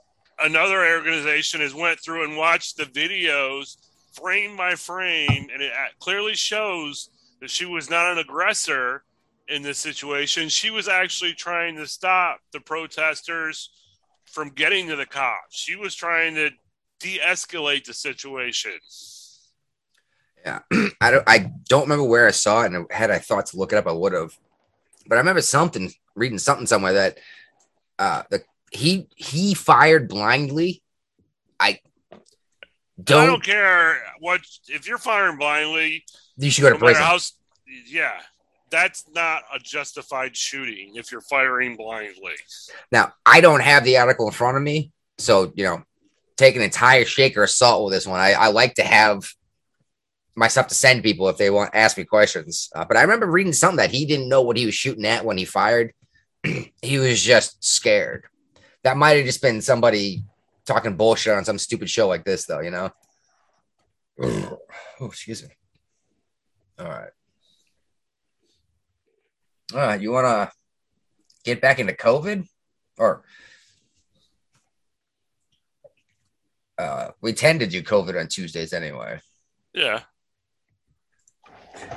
another organization has went through and watched the videos frame by frame, and it clearly shows that she was not an aggressor in this situation. She was actually trying to stop the protesters from getting to the cops. She was trying to de-escalate the situation. Yeah, I don't. I don't remember where I saw it, and had I thought to look it up, I would have. But I remember something reading something somewhere that uh, the he he fired blindly. I Don't, I don't. care what if you're firing blindly. you should go to no prison. how, yeah, that's not a justified shooting if you're firing blindly. Now I don't have the article in front of me, so you know, take an entire shaker of salt with this one. I, I like to have my stuff to send people if they want ask me questions. Uh, but I remember reading something that he didn't know what he was shooting at when he fired. he was just scared. That might have just been somebody talking bullshit on some stupid show like this, though. You know. oh, excuse me. All right. All right. You want to get back into COVID? or uh, we tend to do COVID on Tuesdays anyway. Yeah,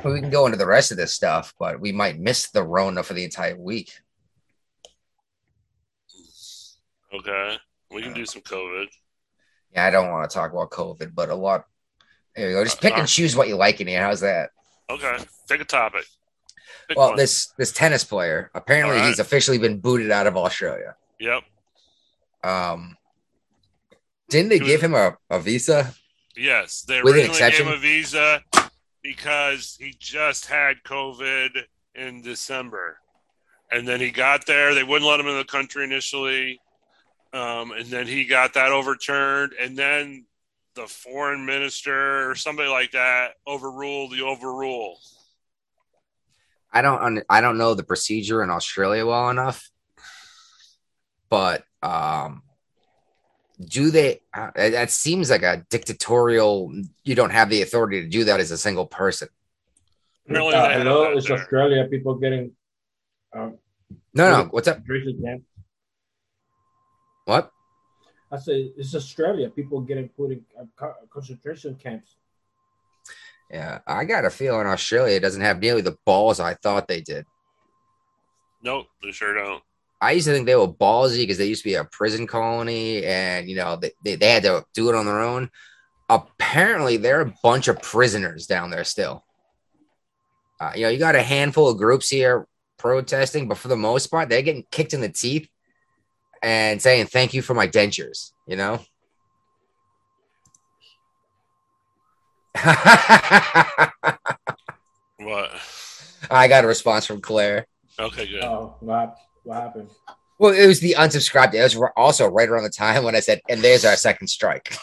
But we can go into the rest of this stuff, but we might miss the Rona for the entire week. Okay, we can do some COVID. Yeah, I don't want to talk about COVID, but a lot. There you go. Just pick Uh, and choose what you like in here. How's that? Okay, take a topic. Pick Well, one. this this tennis player apparently right. he's officially been booted out of Australia. Yep. Um, didn't they was- give him a, a visa? Yes, they With originally gave him a visa because he just had COVID in December, and then he got there. They wouldn't let him in the country initially, um, and then he got that overturned, and then the foreign minister or somebody like that overruled the overrule. I don't I don't know the procedure in Australia well enough, but um, do they? Uh, that seems like a dictatorial. You don't have the authority to do that as a single person. Apparently Uh, they have hello, that it's there. Australia. People getting um, No, no. What's up? concentration camp. What? I said it's Australia. People getting put in uh, concentration camps. Yeah, I got a feeling Australia doesn't have nearly the balls I thought they did. Nope, they sure don't. I used to think they were ballsy because they used to be a prison colony and, you know, they, they, they had to do it on their own. Apparently, there are a bunch of prisoners down there still. Uh, you know, you got a handful of groups here protesting, but for the most part, they're getting kicked in the teeth and saying, thank you for my dentures, you know? What? I got a response from Claire. Okay, good. Oh, what, what happened? Well, it was the unsubscribed. It was also right around the time when I said, and there's our second strike.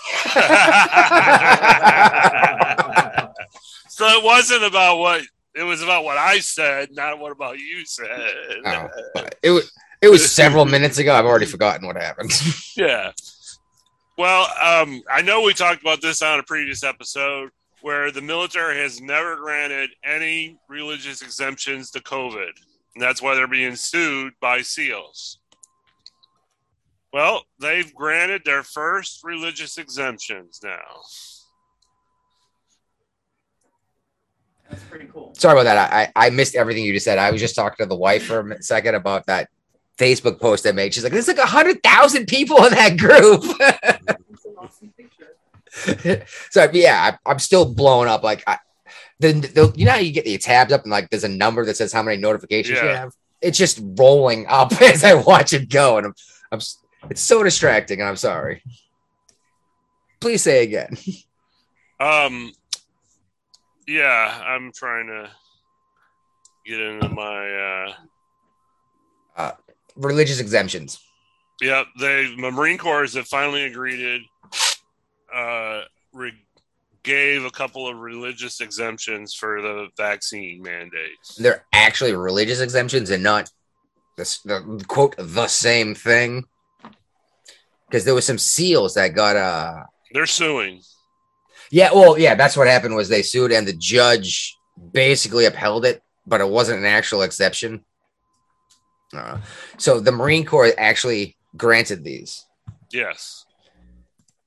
so it wasn't about what it was about what I said, not what about you said. Oh, but it was it was several minutes ago. I've already forgotten what happened. Yeah. Well, um, I know we talked about this on a previous episode where the military has never granted any religious exemptions to COVID. And that's why they're being sued by SEALs. Well, they've granted their first religious exemptions now. That's pretty cool. Sorry about that. I, I I missed everything you just said. I was just talking to the wife for a second about that Facebook post I made. She's like, "There's like a hundred thousand people in that group." Awesome so yeah, I, I'm still blowing up. Like, I, the, the you know how you get your tabs up and like there's a number that says how many notifications you have. It's just rolling up as I watch it go, and I'm I'm it's so distracting. And I'm sorry. Please say again. Um, Yeah, I'm trying to get into my. uh Religious exemptions. Yeah, they the Marine Corps have finally agreed. Uh, re- gave a couple of religious exemptions for the vaccine mandates. They're actually religious exemptions and not the, the quote the same thing. Because there was some seals that got uh They're suing. yeah, well, yeah, that's what happened was they sued and the judge basically upheld it, but it wasn't an actual exception. Uh, so the Marine Corps actually granted these. Yes.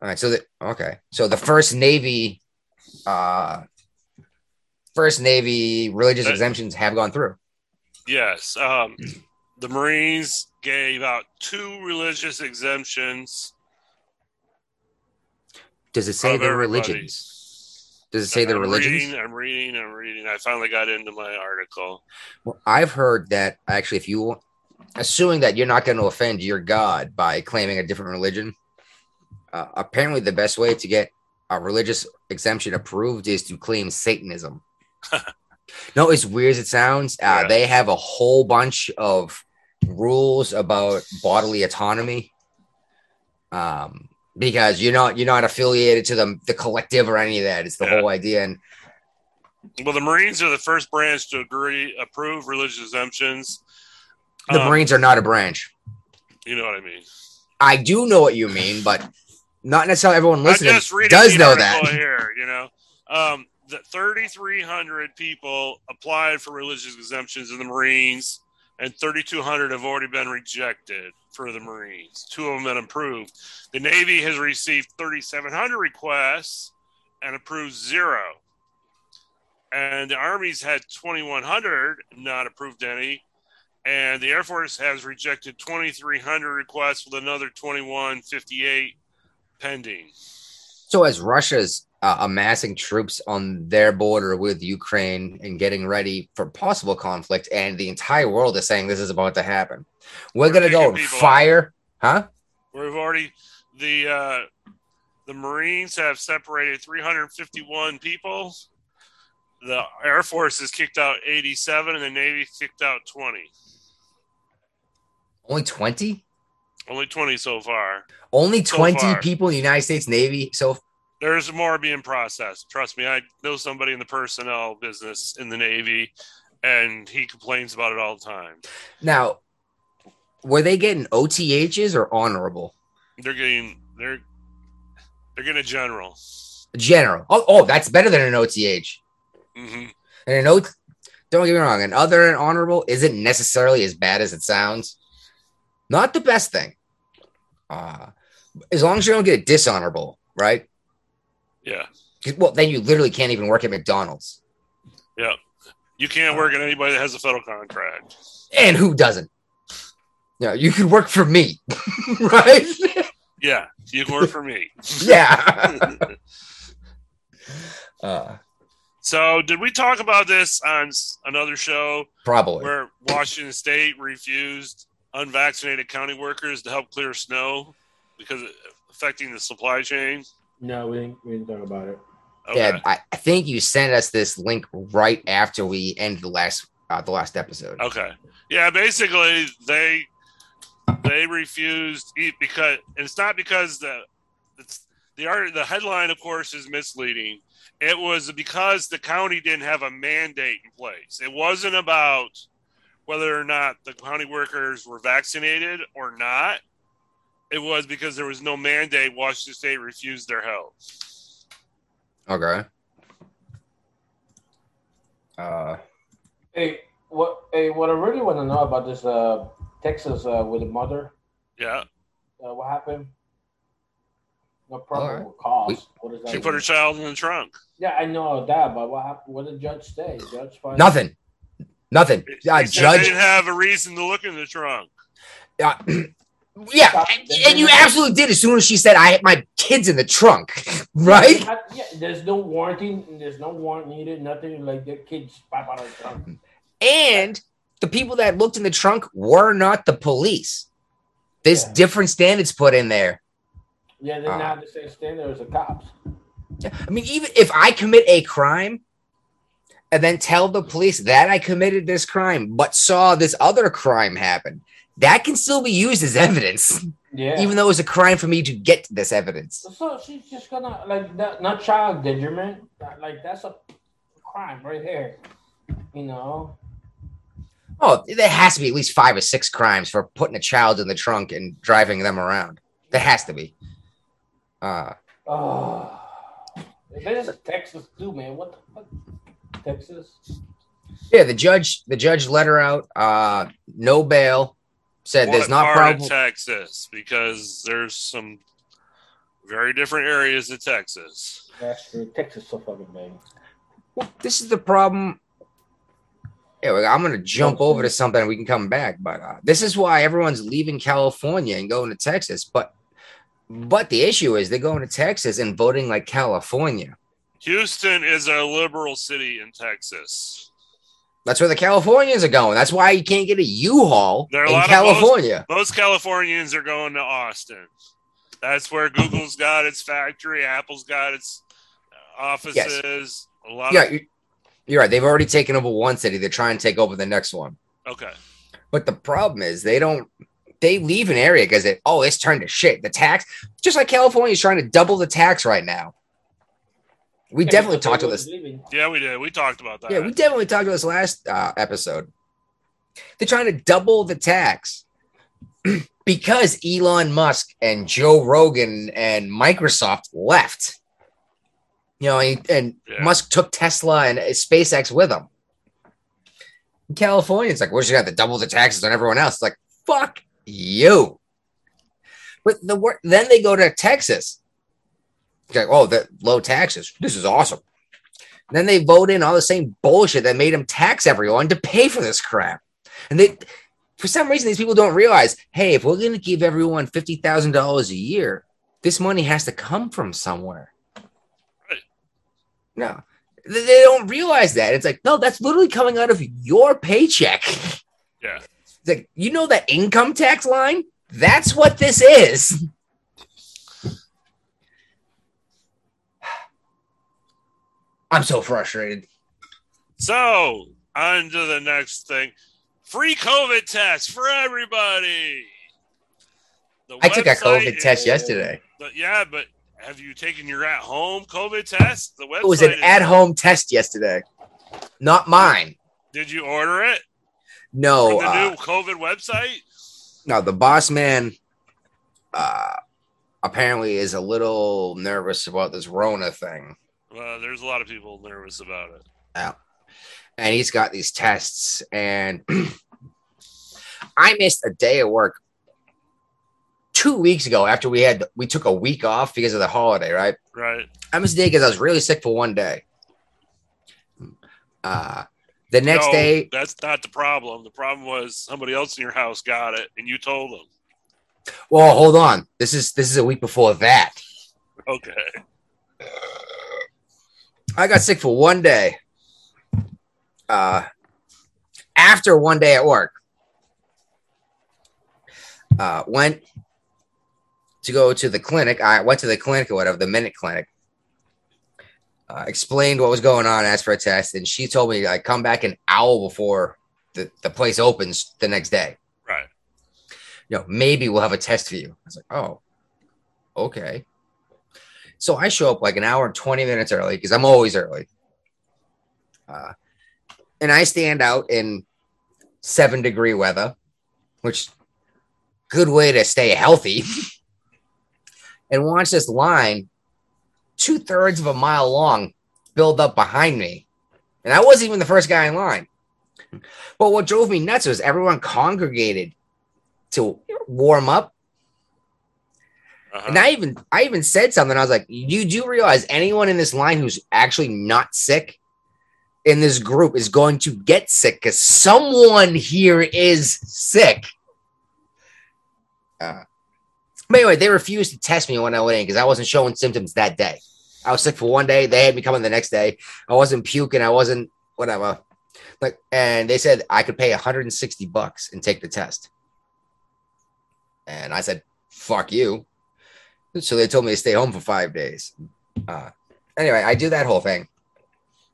All right, so the okay, so the first Navy, uh, first Navy religious exemptions have gone through. Yes. Um, the Marines gave out two religious exemptions. Does it say their religions? Does it say their religions? Reading, I'm reading. I'm reading. I finally got into my article. Well, I've heard that actually, if you, assuming that you're not going to offend your God by claiming a different religion, uh, apparently the best way to get a religious exemption approved is to claim Satanism. no, as weird as it sounds, uh, Yeah. they have a whole bunch of rules about bodily autonomy. Um, because you're not you're not affiliated to the the collective or any of that. It's the Yeah. whole idea. And Well, the Marines are the first branch to agree approve religious exemptions. The Um, Marines are not a branch. You know what I mean. I do know what you mean, but not necessarily everyone listening does know that. here. You know, um, that 3,300 people applied for religious exemptions in the Marines, and 3,200 have already been rejected for the Marines. Two of them been approved. The Navy has received 3,700 requests and approved zero. And the Army's had 2,100, not approved any. And the Air Force has rejected 2,300 requests with another 2,158 pending. So, as Russia's uh, amassing troops on their border with Ukraine and getting ready for possible conflict, and the entire world is saying this is about to happen, we're going to go fire, huh? We've already the uh, the Marines have separated 351 people. The Air Force has kicked out 87, and the Navy kicked out 20. Only 20? Only 20 so far. Only So 20 far. people in the United States Navy. So, There's more being processed. Trust me, I know somebody in the personnel business in the Navy, and he complains about it all the time. now, were they getting OTHs or honorable? They're getting they're they're getting a general. General. Oh, oh that's better than an OTH. hmm And an O, don't get me wrong, an other and honorable isn't necessarily as bad as it sounds. Not the best thing. Uh, as long as you don't get a dishonorable, right? Yeah. Well, then you literally can't even work at McDonald's. yeah. You can't work at anybody that has a federal contract. And who doesn't? No, you could work for me, right? Yeah, you can work for me. yeah. uh, So, did we talk about this on another show probably. where Washington State refused unvaccinated county workers to help clear snow because affecting the supply chain? No, we didn't, we didn't talk about it. Okay. Yeah, I, I think you sent us this link right after we ended the last uh, the last episode. Okay. Yeah, basically they they refused eat because and it's not because the it's the art the headline of course is misleading. It was because the county didn't have a mandate in place. It wasn't about whether or not the county workers were vaccinated or not. It was because there was no mandate. Washington State refused their help. Okay. Uh, Hey, what? Hey, what I really want to know about this uh, Texas uh, with the mother, Yeah, uh, what happened? No All problem right. cause. What is that? she put her child in the trunk. Yeah, I know that, but what happened? What did the judge say? Judge find nothing. Nothing. He Uh, judge. didn't have a reason to look in the trunk. Uh, yeah, and, and you absolutely did as soon as she said, "I had my kids in the trunk," right? Yeah, there's no warranty. There's no warrant needed. Nothing like the kids pop out of the trunk. And the people that looked in the trunk were not the police. There's Yeah. different standards put in there. Yeah, they're Ah. not the same standard as the cops. I mean, even if I commit a crime and then tell the police that I committed this crime, but saw this other crime happen, that can still be used as evidence, Yeah. even though it was a crime for me to get this evidence. so she's just gonna like that, not child endangerment. That- Like that's a crime right there. You know. Oh, there has to be at least five or six crimes for putting a child in the trunk and driving them around. There has to be. Uh, Oh. This is Texas too, man. What the fuck? Texas. yeah, the judge, the judge let her out. Uh, no bail. Said What there's not part probable. of Texas? Because there's some very different areas of Texas. That's true. Texas so fucking big. Well, this is the problem. Yeah, I'm gonna jump Okay. over to something. We can come back, but uh, this is why everyone's leaving California and going to Texas. But, but the issue is they're going to Texas and voting like California. Houston is a liberal city in Texas. That's where the Californians are going. That's why you can't get a U-Haul There are a in California. Most Californians are going to Austin. That's where Google's got its factory, Apple's got its offices. A lot yeah, of you- you're right. They've already taken over one city. They're trying to take over the next one. okay. But the problem is they don't. They leave an area because it. Oh, it's turned to shit. The tax, just like California is trying to double the tax right now. We definitely talked about this. Yeah, we did. We talked about that. Yeah, we definitely talked about this last uh, episode. They're trying to double the tax because Elon Musk and Joe Rogan and Microsoft left. You know, and, and Yeah. Musk took Tesla and SpaceX with him. In California, it's like, we're just going to have to double the taxes on everyone else. It's like, fuck you. But the wor- then they go to Texas. Like, oh, that low taxes. This is awesome. Then they vote in all the same bullshit that made them tax everyone to pay for this crap. And they, for some reason, these people don't realize, hey, if we're going to give everyone fifty thousand dollars a year, this money has to come from somewhere. Right. No, they they don't realize that. It's like, no, that's literally coming out of your paycheck. Yeah. It's like, you know that income tax line? That's what this is. I'm so frustrated. So, on to the next thing. Free COVID test for everybody. The I took a COVID is- test yesterday. But yeah, but have you taken your at home COVID test? The website It was an at home test yesterday. Not mine. Did you order it No, from the uh, new COVID website? no, the boss man uh apparently is a little nervous about this Rona thing. Well, there's a lot of people nervous about it. Yeah. And he's got these tests and I missed a day of work two weeks ago after we had we took a week off because of the holiday, right? Right. I missed a day because I was really sick for one day. Uh the next No, day That's not the problem. The problem was somebody else in your house got it and you told them. well hold on. This is this is a week before that. Okay. I got sick for one day. Uh, after one day at work, uh, went to go to the clinic. I went to the clinic or whatever, the minute clinic. Uh, explained what was going on, asked for a test, and she told me I come back an hour before the, the place opens the next day. Right. You know, maybe we'll have a test for you. I was like, oh, okay. So I show up like an hour and 20 minutes early because I'm always early. Uh, and I stand out in seven degree weather, which good way to stay healthy. and watch this line, two thirds of a mile long, build up behind me. And I wasn't even the first guy in line. But what drove me nuts was everyone congregated to warm up Uh-huh. and I even I even said something. I was like, "You do realize anyone in this line who's actually not sick in this group is going to get sick because someone here is sick." Uh, but anyway, they refused to test me when I went in because I wasn't showing symptoms that day. I was sick for one day. They had me coming the next day. I wasn't puking. I wasn't whatever. Like, and they said I could pay 160 bucks and take the test. And I said, "Fuck you." So they told me to stay home for five days. Uh, anyway, I do that whole thing.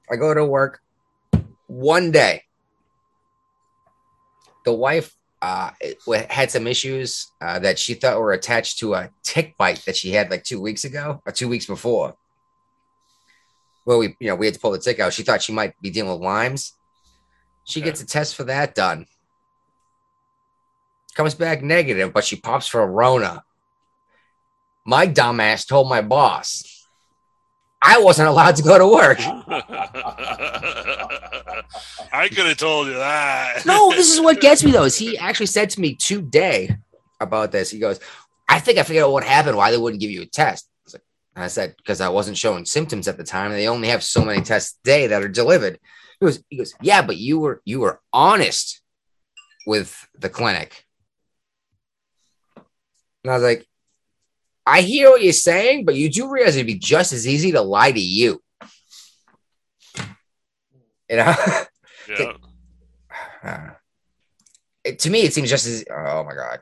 I go to work. one day, the wife uh, had some issues uh, that she thought were attached to a tick bite that she had like two weeks ago or two weeks before. Well, we you know we had to pull the tick out. She thought she might be dealing with Lymes. She gets a test for that done. Comes back negative, but she pops for a Rona. My dumbass told my boss I wasn't allowed to go to work. I could have told you that. No, this is what gets me though. Is he actually said to me today about this? He goes, "I think I figured out what happened. Why they wouldn't give you a test." I, like, I said, "Because I wasn't showing symptoms at the time, and they only have so many tests a day that are delivered." He goes, "He goes, yeah, but you were you were honest with the clinic." And I was like, "I hear what you're saying, but you do realize it'd be just as easy to lie to you." You know. Yeah. Uh, it, to me, it seems just as oh my god.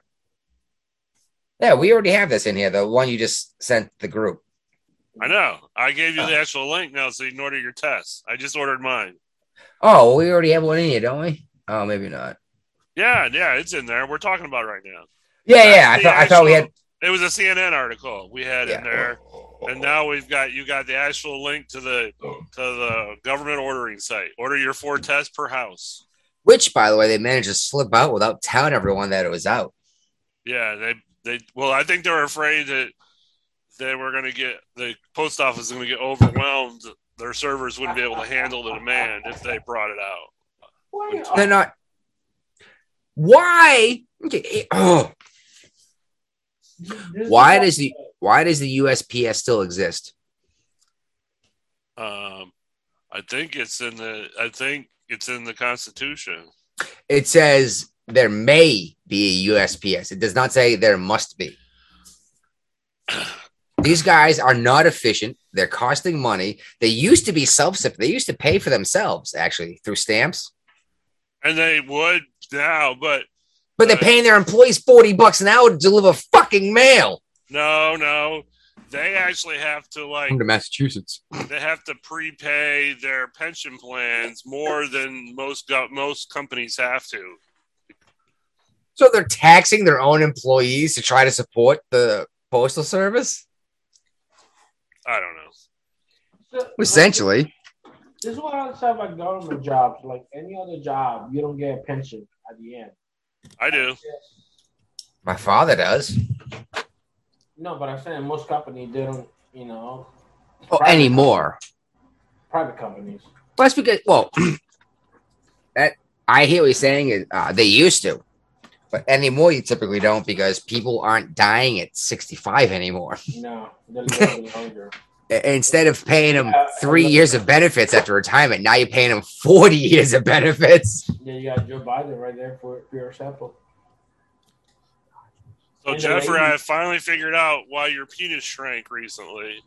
Yeah, we already have this in here. The one you just sent the group. I know. I gave you the actual link now, so you can order your test. I just ordered mine. Oh, we already have one in here, don't we? Oh, maybe not. Yeah, yeah, it's in there. We're talking about it right now. Yeah, yeah. I thought I thought we had. Actual- It was a CNN article we had Yeah. in there, and now we've got you got the actual link to the to the government ordering site. Order your four tests per house. Which, by the way, they managed to slip out without telling everyone that it was out. Yeah, they they well, I think they were afraid that they were going to get the post office was going to get overwhelmed. Their servers wouldn't be able to handle the demand if they brought it out. Why They're not. Why? Okay, eh, Oh, This is why what- does the why does the USPS still exist? Um, I think it's in the I think it's in the Constitution. It says there may be a USPS. It does not say there must be. These guys are not efficient. They're costing money. They used to be self They used to pay for themselves actually through stamps, And they would now, but but they're paying their employees 40 bucks an hour to deliver fucking mail. no, no. They actually have to like Come to Massachusetts. they have to prepay their pension plans more than most go- most companies have to. So they're taxing their own employees to try to support the postal service? I don't know. So- Essentially. This is what I say about government jobs. Like any other job, you don't get a pension at the end. I do. My father does. No, but I'm saying most companies they don't. You know, Oh, anymore. private companies. Well, that's because, well, that I hear what you're saying. Is, uh, they used to, but anymore you typically don't because people aren't dying at 65 anymore. No, they're living longer. I- Instead of paying them Yeah, three years of benefits after retirement, now you're paying them 40 years of benefits. Yeah, you got Joe Biden right there for, for your example. So And Jeffrey, lady- I finally figured out why your penis shrank recently.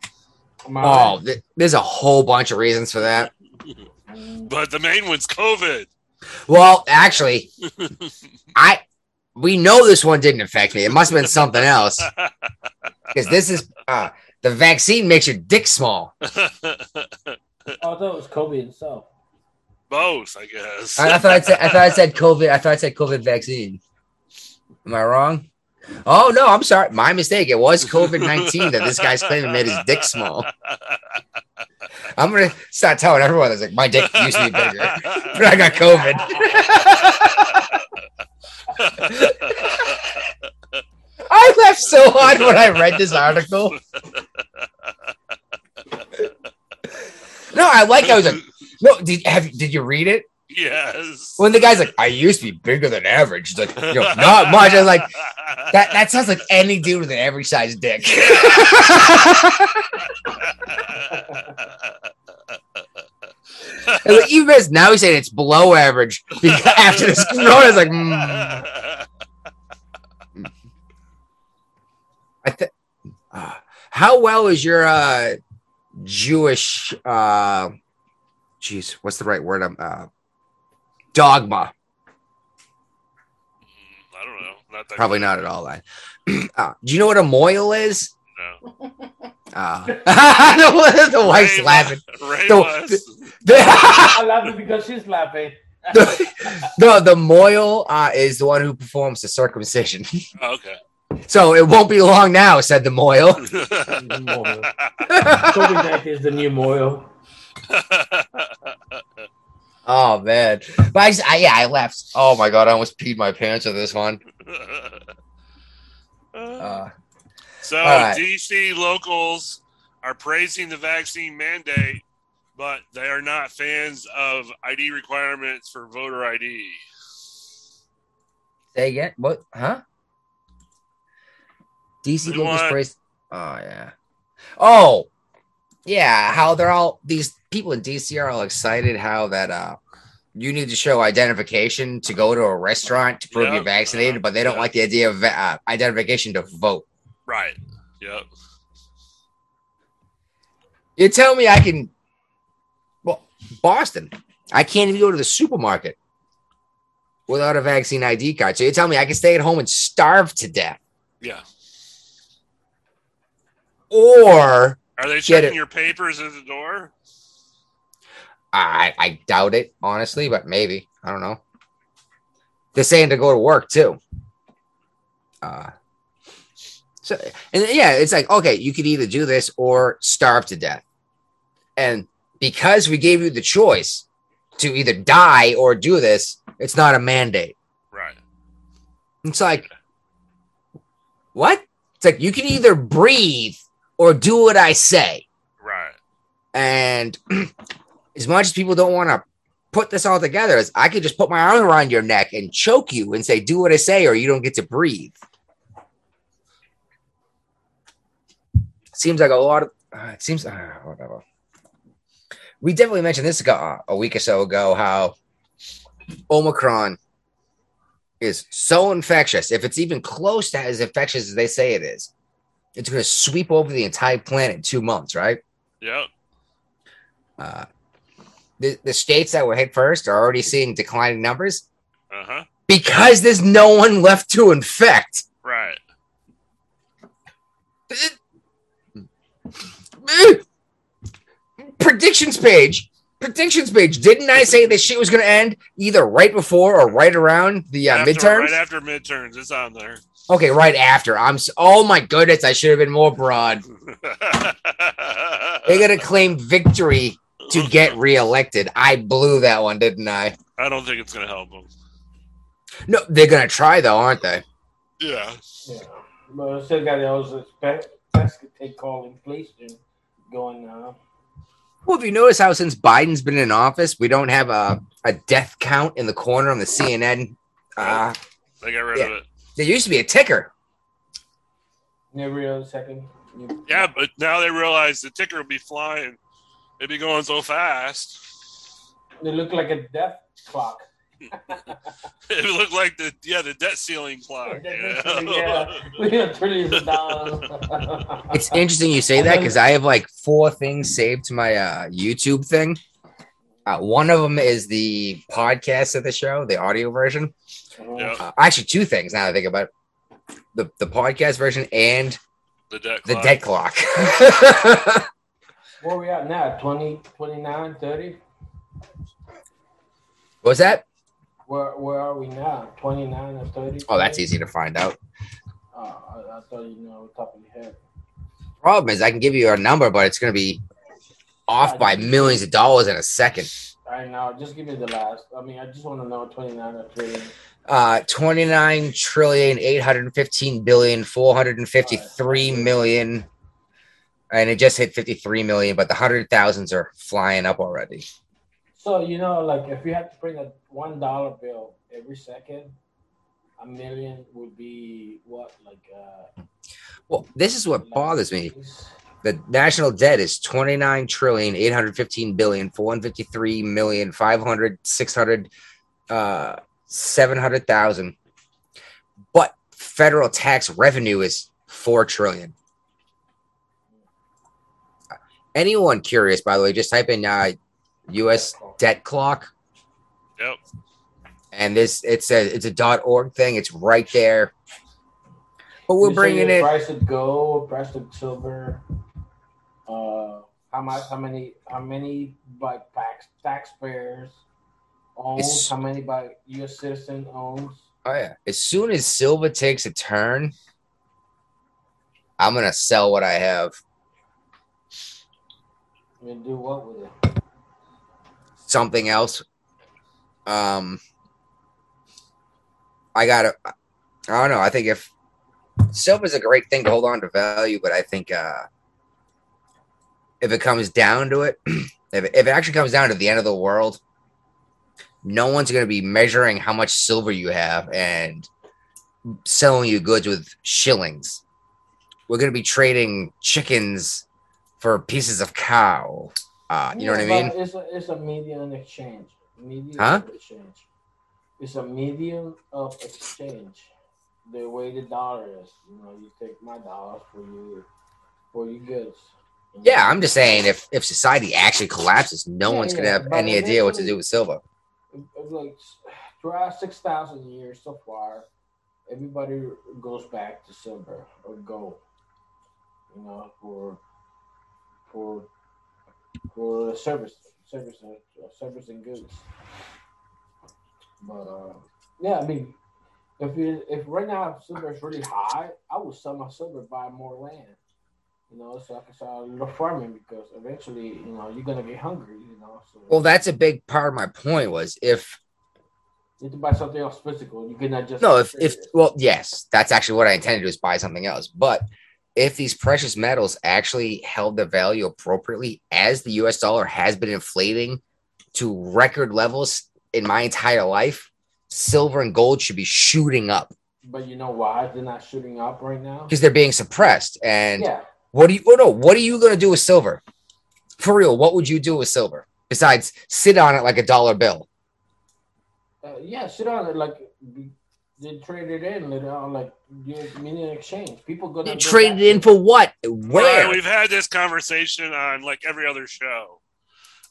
Am I Oh, th- there's a whole bunch of reasons for that. But the main one's COVID. Well, actually, I we know this one didn't affect me. It must have been something else because this is uh, the vaccine makes your dick small. Oh, I thought it was COVID itself. Both, I guess. I, I thought I said I thought I said COVID. I thought I said COVID vaccine. Am I wrong? Oh no, I'm sorry. My mistake. It was COVID nineteen that this guy's claiming made his dick small. I'm gonna start telling everyone that's like my dick used to be bigger, but I got COVID. I laughed so hard when I read this article. No, I like. I was like, no. Did have did you read it? yes. When the guy's like, I used to be bigger than average. He's like, you know, not much. I was like, that that sounds like any dude with an average sized dick. Like, even as now he's saying it's below average because after this corona, I was like, mm. I think. Uh, how well is your uh, Jewish? Uh, jeez, what's the right word? Um, uh, dogma. I don't know. Not that Probably good. not at all. Then. uh, do you know what a mohel is? No. Uh, the, the wife's Ray laughing. Ray The- was. I love it because she's laughing. no, the Mohel uh, is the one who performs the circumcision. Oh, okay. So it won't be long now, said the Mohel. COVID nineteen is the new Mohel. Oh man, but I, just- I yeah, I left. Oh my god, I almost peed my pants with this one. Uh, so all right. DC locals are praising the vaccine mandate, but they are not fans of ID requirements for voter ID. say again? What? Huh? DC We locals want- praise. Oh yeah. Oh yeah. How they're all these people in DC are all excited. How that uh. You need to show identification to go to a restaurant to prove Yeah, you're vaccinated, uh-huh, but they don't yeah. like the idea of uh, identification to vote. Right. Yep. You tell me I can. Well, Boston, I can't even go to the supermarket without a vaccine ID card. So you tell me I can stay at home and starve to death, Yeah. Or Are they checking your papers at the door? I I doubt it honestly, but maybe I don't know. They're saying to go to work too. Uh, so and yeah, it's like okay, you could either do this or starve to death, and because we gave you the choice to either die or do this, it's not a mandate. Right. It's like, what? It's like you can either breathe or do what I say. Right. And as much as people don't want to put this all together, is I could just put my arm around your neck and choke you and say, "Do what I say," or you don't get to breathe. Seems like a lot of. Uh, it seems uh, whatever. We definitely mentioned this ago, a week or so ago how Omicron is so infectious. If it's even close to as infectious as they say it is, it's going to sweep over the entire planet in two months, right? Yeah. Uh, the, the states that were hit first are already seeing declining numbers Uh huh. because there's no one left to infect. Right. Predictions page. Predictions page. Didn't I say this shit was going to end either right before or right around the uh, After- midterms? Right after midterms, it's on there. Okay, right after. I'm. s- Oh my goodness, I should have been more broad. They're going to claim victory to get reelected. I blew that one, didn't I? I don't think it's going to help them. No, they're going to try though, aren't they? Yeah. Yeah. But still got those expect take call inflation going now. Well, have you noticed how since Biden's been in office, we don't have a, a death count in the corner on the CNN? Uh, They got rid Yeah. of it. There used to be a ticker. Every other second. Yeah, but now they realize the ticker will be flying. It'd be going so fast. They look like a death clock. It looked like the yeah the debt ceiling clock. yeah. Yeah. We got trillions of dollars. It's interesting you say that because I have like four things saved to my uh, YouTube thing. Uh, one of them is the podcast of the show, the audio version. Yeah. Uh, actually, two things now that I think about it. the the podcast version and the debt the clock. dead clock. Where are we at now? 20, 29, 30? What's that? Where where are we now? 29 or 30? Oh, that's easy to find out. Uh, I, I thought you know top of your head. Problem is, I can give you a number, but it's going to be off by millions of dollars in a second. Right now, just give me the last. I mean, I just want to know 29 or 30. Uh, 29 trillion, 815 billion, 453 million. And it just hit 53 million, but the hundred thousands are flying up already. So you know, like if you had to print a one dollar bill every second, a million would be what? Like uh Well, this is what bothers me. The national debt is 29 trillion, 815 billion, 453 million, 500, 600, uh, 700,000. But federal tax revenue is 4 trillion. Anyone curious, by the way, just type in uh, U.S. debt clock, Yep. and this it's a it's a dot org thing. It's right there. But we're You bringing it. price of gold, price of silver, uh, how much, how many, how many by tax taxpayers owns, how many by U.S. citizen owns. Oh yeah. As soon as Silva takes a turn, I'm gonna sell what I have. And do what with it? Something else. Um, I gotta. I don't know. I think if silver's a great thing to hold on to value, but I think uh, if it comes down to it, if it, if it actually comes down to the end of the world, no one's going to be measuring how much silver you have and selling you goods with shillings. We're going to be trading chickens for pieces of cow. Uh, you know what I mean? It's a, it's a medium exchange. Medium Huh? exchange. It's a medium of exchange. The way the dollar is, you know, you take my dollars for your for your goods. Yeah, I'm just saying if if society actually collapses, no Yeah, one's going yeah, to have but any idea what to do with silver. Like throughout six thousand years so far, everybody goes back to silver or gold. You know, for for for service, service, uh, service and goods. But uh, yeah, I mean, if you if right now silver is really high, I would sell my silver, buy more land. You know, so I can start little farming because eventually, you know, you're gonna get hungry. You know, so Well, that's a big part of my point was if you need to buy something else physical. You cannot just no, if if well, yes, that's actually what I intended to do is buy something else. But if these precious metals actually held their value appropriately, as the US dollar has been inflating to record levels in my entire life, silver and gold should be shooting up But you know why they're not shooting up right now? because they're being suppressed. And Yeah, what do you oh no, what are you gonna do with silver? For real, what would you do with silver besides sit on it like a dollar bill? uh, yeah. Sit on it like they trade it in later on, like you mean in exchange. People go You to traded in for what? Where? Right, we've had this conversation on like every other show.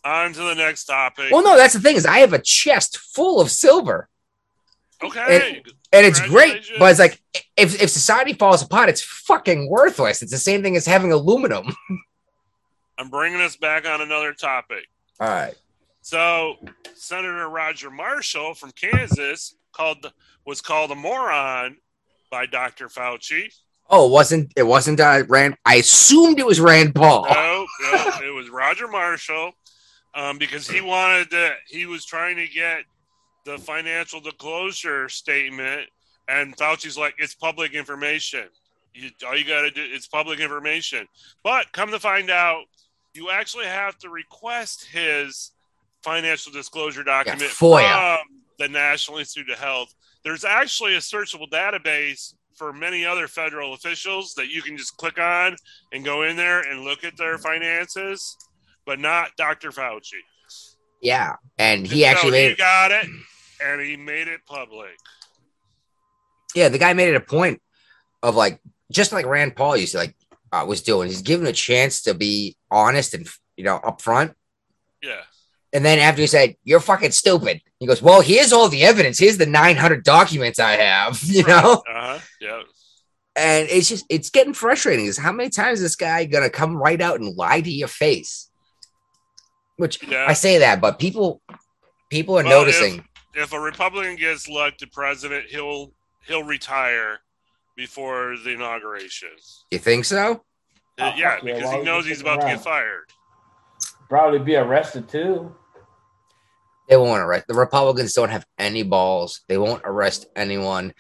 On to the next topic. Well, no, that's the thing is I have a chest full of silver, okay. and it's great. But it's like if if society falls apart, it's fucking worthless. It's the same thing as having aluminum. I'm bringing us back on another topic. All right. So, Senator Roger Marshall from Kansas called was called a moron by Dr. Fauci. Oh, it wasn't it wasn't uh, Rand? I assumed it was Rand Paul. No, no, it was Roger Marshall um, because he wanted to. He was trying to get the financial disclosure statement, and Fauci's like, "It's public information. You, all you got to do it's public information." But come to find out, you actually have to request his financial disclosure document FOIA. from the National Institute of Health. There's actually a searchable database for many other federal officials that you can just click on and go in there and look at their finances, but not Dr. Fauci. Yeah, and he So actually made he got it and he made it public. yeah the guy made it a point of like just like Rand Paul used to like uh, was doing. He's given a chance to be honest and you know upfront. Yeah. And then after he said, "You're fucking stupid," he goes, "Well, here's all the evidence. Here's the 900 documents I have." You know, Uh huh. Yeah. and it's just it's getting frustrating. Is how many times is this guy gonna come right out and lie to your face? Which Yeah. I say that, but people people are Well, noticing. If a Republican gets elected president, he'll he'll retire before the inauguration. you think so? Uh, Oh, yeah, fuck yeah, because he knows he's stick about to get fired. probably be arrested too. They won't arrest. The Republicans don't have any balls. They won't arrest anyone.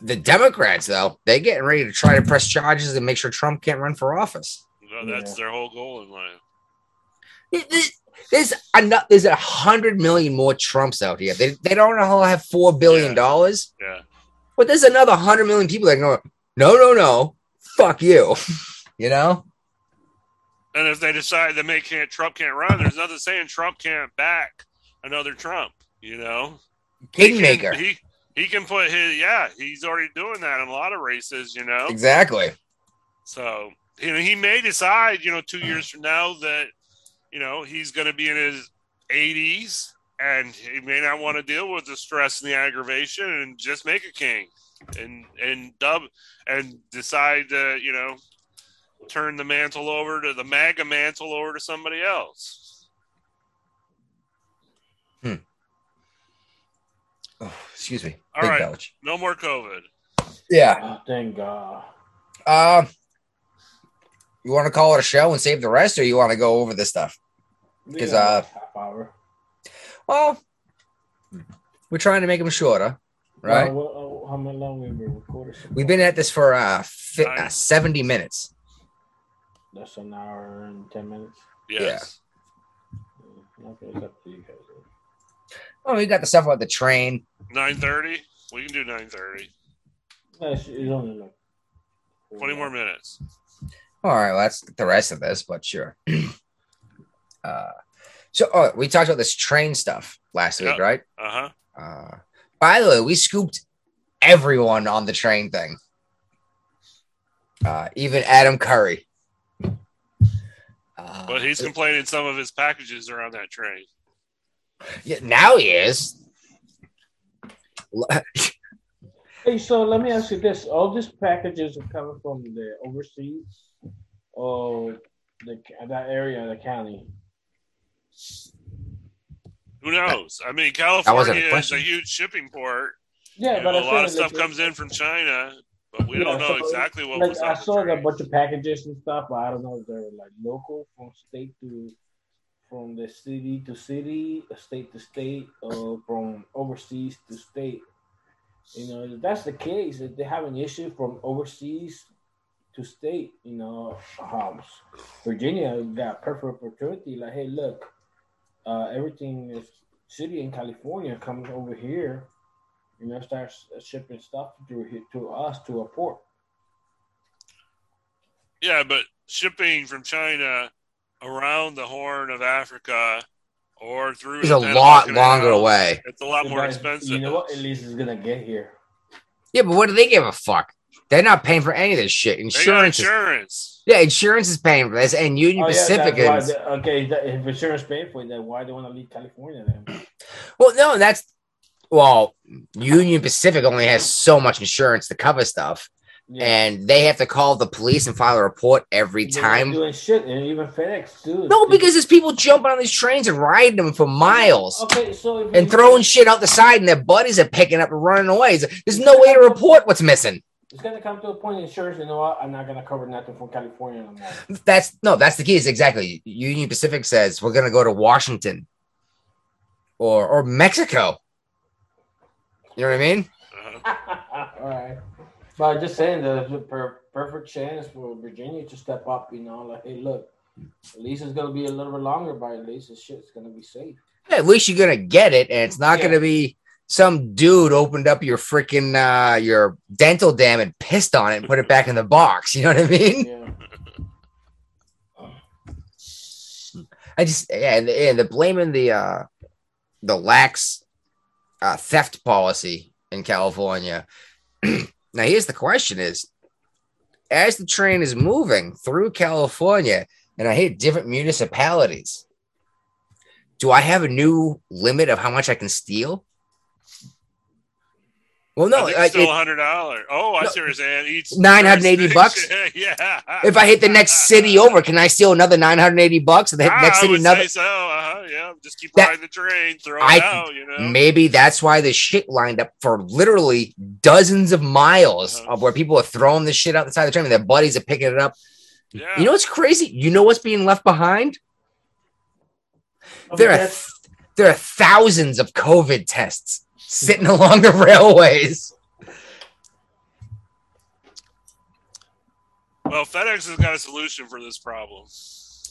The Democrats, though, they're getting ready to try to press charges and make sure Trump can't run for office. Well, That's their whole goal in life. There's enough. There's a hundred million more Trumps out here. They, they don't all have four billion dollars, Yeah. but there's another hundred million people that go, no, no, no, fuck you. you know, And if they decide that make can't Trump can't run, there's nothing saying Trump can't back another Trump. You know, He kingmaker. He he can put his yeah. He's already doing that in a lot of races. You know, Exactly. so you know he may decide you know two years from now that you know he's going to be in his 80s and he may not want to deal with the stress and the aggravation and just make a king and and dub and decide to you know turn the mantle over to the MAGA mantle over to somebody else. Oh, excuse me. All Big right. belch. No more COVID. Yeah. Oh, thank God. Um, you want to call it a show and save the rest, or you want to go over this stuff? We 'Cause, got uh, half hour. Well, we're trying to make them shorter, right? Uh, what- uh, how many long we been recording? so We've been at this for uh, fi- uh 70 minutes. That's an hour and ten minutes. Yes. Yeah. Okay, it's up to you guys. Oh, we got the stuff about the train. Nine thirty. We can do nine thirty. No, it's, it's only like four Twenty more minutes. All right, well, that's the rest of this, but sure. uh, so, oh, we talked about this train stuff last week, Yep. right? Uh huh. Uh, by the way, we scooped everyone on the train thing, uh, even Adam Curry. Uh, But he's complaining some of his packages are on that train. yeah, now he is. Hey, so let me ask you this: all these packages are coming from the overseas, or the that area of the county? Who knows? I mean, wasn't a California is a huge shipping port. Yeah, but a I lot of stuff comes in from China, but we Yeah, don't know so, exactly what Like was I on the saw a bunch of packages and stuff, but I don't know if they're like local from state to from the city to city, state to state, or from overseas to state. You know, if that's the case, if they have an issue from overseas to state, you know, um, Virginia got perfect opportunity. Like, hey, look, uh, everything is city in California comes over here. You know, starts shipping stuff to here to us to a port. Yeah, but shipping from China around the Horn of Africa or through It's a lot Canal, longer away. It's a lot more expensive. You know what? At least it's gonna get here. Yeah, but what do they give a fuck? They're not paying for any of this shit. They got Insurance, is, insurance. yeah, insurance is paying for this, and Union Oh, yeah, Pacific that's why is. the- okay, that, if insurance paying for it, then why do they want to leave California then? Well, no, that's well, Union Pacific only has so much insurance to cover stuff, Yeah. and they have to call the police and file a report every They're time. doing shit, and even FedEx too. No, because there's people jumping on these trains and riding them for miles okay, so if and you- throwing shit out the side, and their buddies are picking up and running away. There's no way to report what's missing. It's gonna come to a point. Insurance, you know what? I'm not gonna cover nothing from California anymore. That's no, that's the key. Is exactly Union Pacific says we're gonna go to Washington or or Mexico. You know what I mean? All right, but I'm just saying that there's a per- perfect chance for Virginia to step up. You know, like, hey, look, at least it's gonna be a little bit longer, but at least the shit's gonna be safe. Yeah, at least you're gonna get it, and it's not Yeah. gonna be some dude opened up your freaking uh your dental dam and pissed on it and put it back in the box. You know what I mean? Yeah. I just yeah, and, and the blaming the uh the lax uh, theft policy in California. now here's the question: Is as the train is moving through California, and I hit different municipalities, do I have a new limit of how much I can steal? Well, no. I think it's still it- hundred dollars. Oh, I No. see what you're saying. Each 980 bucks? yeah. if I hit the next city over, can I steal another 980 bucks? And the Ah, next I city would another say so. Uh-huh, yeah, just keep That- riding the train, throw it I- out. You know. Maybe that's why the shit lined up for literally dozens of miles Uh-huh. of where people are throwing the shit out the side of the train and their buddies are picking it up. yeah. You know what's crazy? You know what's being left behind? There are That's- there are thousands of COVID tests sitting along the railways. well, FedEx has got a solution for this problem.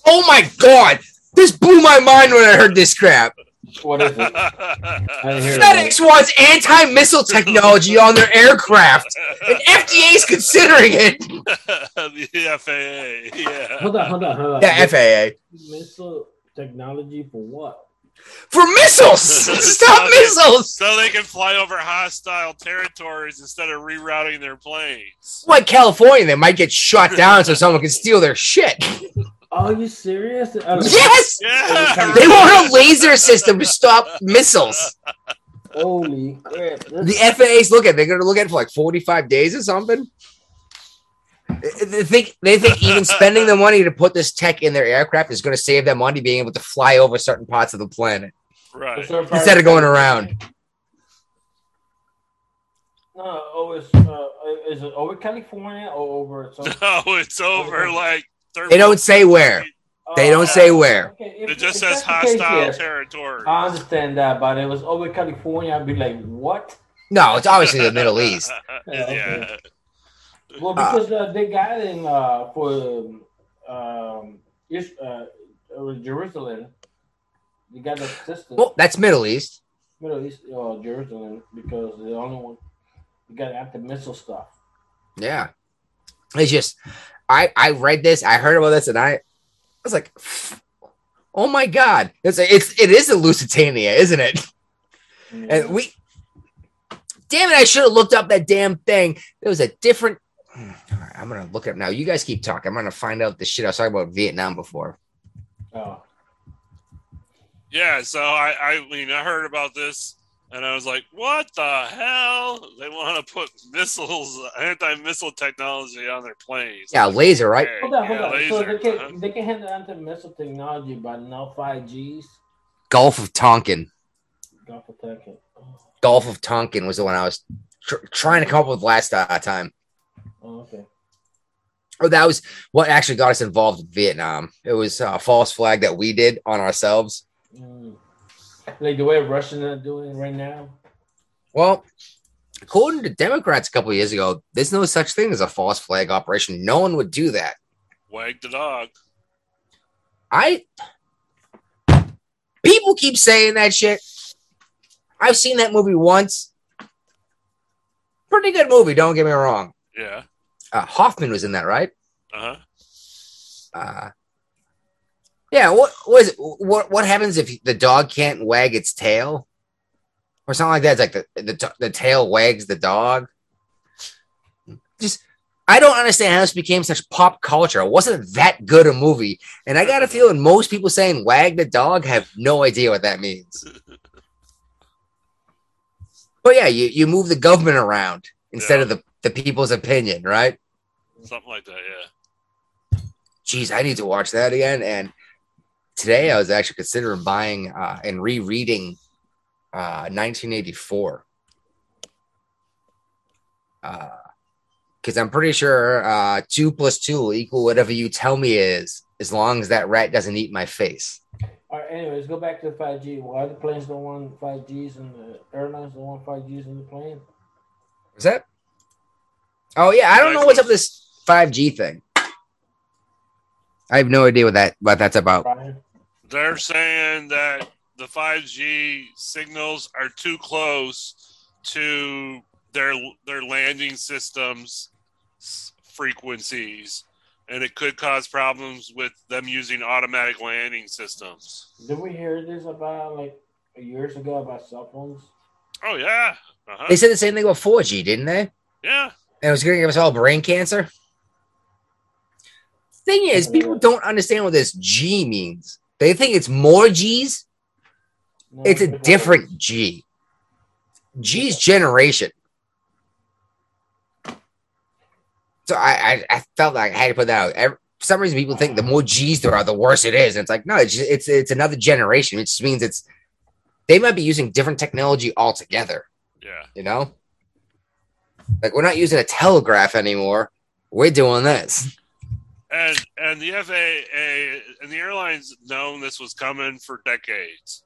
Oh my god! This blew my mind when I heard this crap. What is it? I didn't FedEx wants anti-missile technology on their aircraft, and FDA's considering it. the FAA. Yeah. Hold on, hold on, hold on. Yeah, FAA Missile technology for what? For missiles. Stop missiles. So they can fly over hostile territories instead of rerouting their planes. Like California, they might get shot down so someone can steal their shit. Are you serious? Yes, Yeah. they want a laser system to stop missiles. Holy crap! The FAA's looking. They're going to look at it for like forty-five days or something. They think they think even spending the money to put this tech in their aircraft is going to save them money being able to fly over certain parts of the planet. Right. Instead of going around. No, oh, it's, uh, is it over California or over? Some, No, it's over like. They don't say where. They don't say where. Oh, Okay, if- It just if says that's the case, hostile territory. I understand that, but it was over California. I'd be like, what? No, it's obviously the Middle East. yeah. Well, Ah. because uh, they got in uh, for um, uh, Jerusalem. They got the system. Well, that's Middle East. Middle East, uh, Jerusalem, because the only one you got anti missile stuff. Yeah. It's just I I read this, I heard about this, and I, I was like, oh my god. It's it's it is a Lusitania, isn't it? And we damn it, I should have looked up that damn thing. There was a different I'm gonna look it up now. You guys keep talking. I'm gonna find out the shit I was talking about Vietnam before. Oh, Yeah, so I, I mean, I heard about this and I was like, what the hell? They want to put missiles, anti missile technology on their planes. Yeah, laser, right? Okay, hold on, hold yeah, on. So they can huh? they can handle anti missile technology, but no five Gs. Gulf of Tonkin. Gulf of Tonkin. Gulf of Tonkin was the one I was tr- trying to come up with last uh, time. Oh, okay. Or that was what actually got us involved with Vietnam. It was a false flag that we did on ourselves. Mm. Like the way Russians are doing right now. Well, according to Democrats a couple of years ago, there's no such thing as a false flag operation. No one would do that. Wag the dog. I people keep saying that shit. I've seen that movie once. Pretty good movie, don't get me wrong. Yeah. Uh, Hoffman was in that, right? Uh huh. Uh, yeah. What was it? What What happens if the dog can't wag its tail, or something like that? It's like the the, the tail wags the dog. Just I don't understand how this became such pop culture. It wasn't that good a movie, and I got a feeling most people saying "wag the dog" have no idea what that means. But yeah, you, you move the government around instead Yeah. of the, the people's opinion, right? Something like that. Yeah. geez, I need to watch that again. And today I was actually considering buying uh, and rereading uh, 1984. Because I'm pretty sure uh, two plus two will equal whatever you tell me is, as long as that rat doesn't eat my face. All right, anyways, go back to the five G. Why the planes don't want five Gs and the airlines don't want five Gs in the plane? Was that? Oh yeah, I don't know what's up with this 5G thing. I have no idea what that what that's about. They're saying that the 5G signals are too close to their their landing systems frequencies, and it could cause problems with them using automatic landing systems. Did we hear this about like years ago about cell phones? Oh yeah, uh-huh. They said the same thing about 4G, didn't they? yeah. And it was going to give us all brain cancer. Thing is, people don't understand what this G means. They think it's more G's. It's a different G. G's generation. So I, I, I felt like I had to put that out. Every, for some reason, people think the more G's there are, the worse it is. And it's like, no, it's just, it's it's another generation. It just means it's they might be using different technology altogether. Yeah. You know, like we're not using a telegraph anymore. We're doing this. And and the FAA and the airlines known this was coming for decades.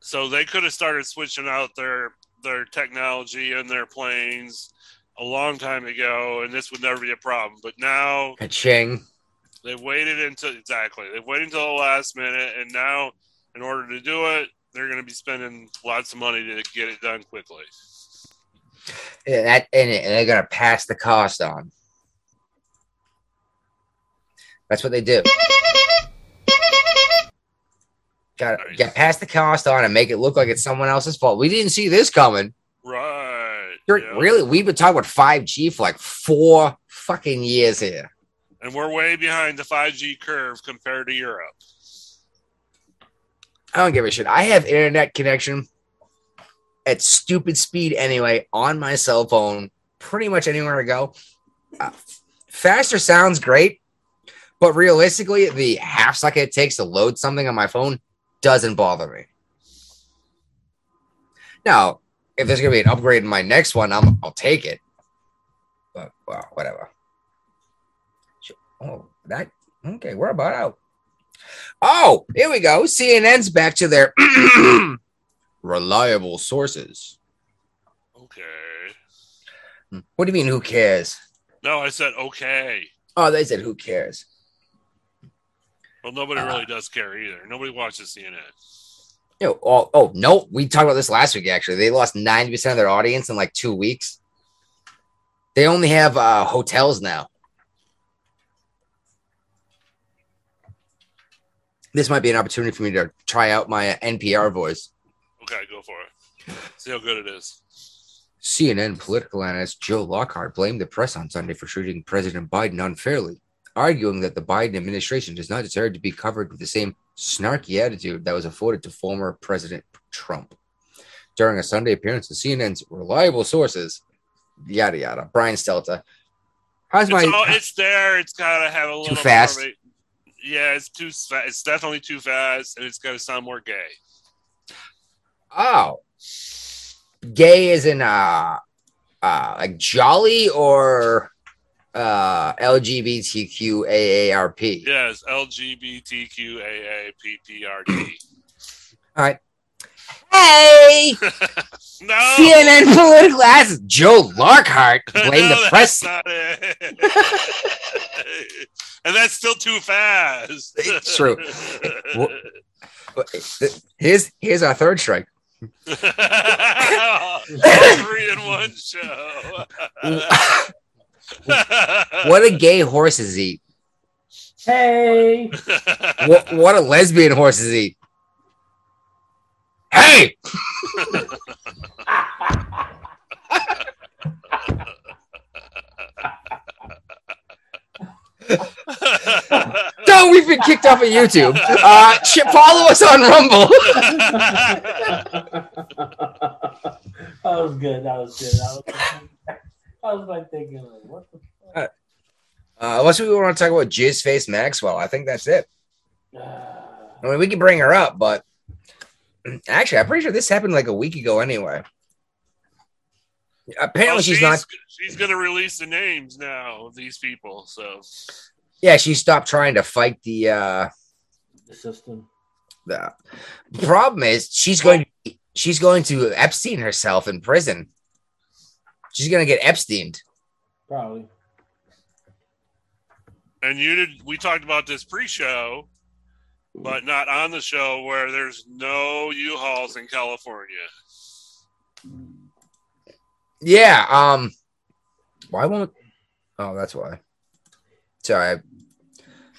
So they could have started switching out their their technology and their planes a long time ago and this would never be a problem. But now Ka-ching. they've waited until exactly. They've waited until the last minute and now in order to do it, they're going to be spending lots of money to get it done quickly. Yeah, that and, and they're gonna pass the cost on. That's what they do. Got get past the cost on and make it look like it's someone else's fault. We didn't see this coming. Right. Yeah. Really, we've been talking about 5G for like four fucking years here. And we're way behind the 5G curve compared to Europe. I don't give a shit. I have internet connection at stupid speed anyway on my cell phone, pretty much anywhere I go. Uh, faster sounds great, but realistically, the half second it takes to load something on my phone doesn't bother me. Now, if there's gonna be an upgrade in my next one, I'm I'll take it. But well, whatever. Oh, that okay. We're about out. Oh, here we go. CNN's back to their reliable sources. Okay. What do you mean? Who cares? No, I said okay. Oh, they said who cares? Well, nobody Uh, really does care either. Nobody watches CNN. You know, oh, oh no, we talked about this last week. Actually, they lost ninety percent of their audience in like two weeks. They only have uh, hotels now. This might be an opportunity for me to try out my NPR voice. Okay, go for it. See how good it is. CNN political analyst Joe Lockhart blamed the press on Sunday for treating President Biden unfairly, arguing that the Biden administration does not deserve to be covered with the same snarky attitude that was afforded to former President Trump. During a Sunday appearance to CNN's reliable sources, yada yada. Brian Stelter. How's It's, my all, it's there. It's got to have a little more fast? yeah, it's too fast. It's definitely too fast, and it's got to sound more gay. Oh gay is in uh uh like jolly or uh LGBTQ AARP. Yes, LGBTQAAPPRD. All right. Hey, no, CNN political ass Joe Larkhart blame No, the press. that's not it. and that's still too fast. It's true. Here's here's our third strike. All three in one show. What do gay horses eat? Hey, What, what do lesbian horses eat? Hey, no, we've been kicked off of YouTube. Uh, follow us on Rumble. that was good. That was good. That was, I was like thinking, like, what the fuck? Uh, unless we want to talk about Jizz Face Maxwell, I think that's it. Ah, I mean, we can bring her up, but actually, I'm pretty sure this happened like a week ago anyway. Apparently, Well, she's, not. She's going to release the names now of these people. So Yeah, she stopped trying to fight the. uh the system. The problem is she's going. To, she's going to Epstein herself in prison. She's going to get Epsteined. Probably. and you did. We talked about this pre-show, but not on the show where there's no U-Hauls in California. Yeah. Um. Why won't? Oh, that's why. Sorry,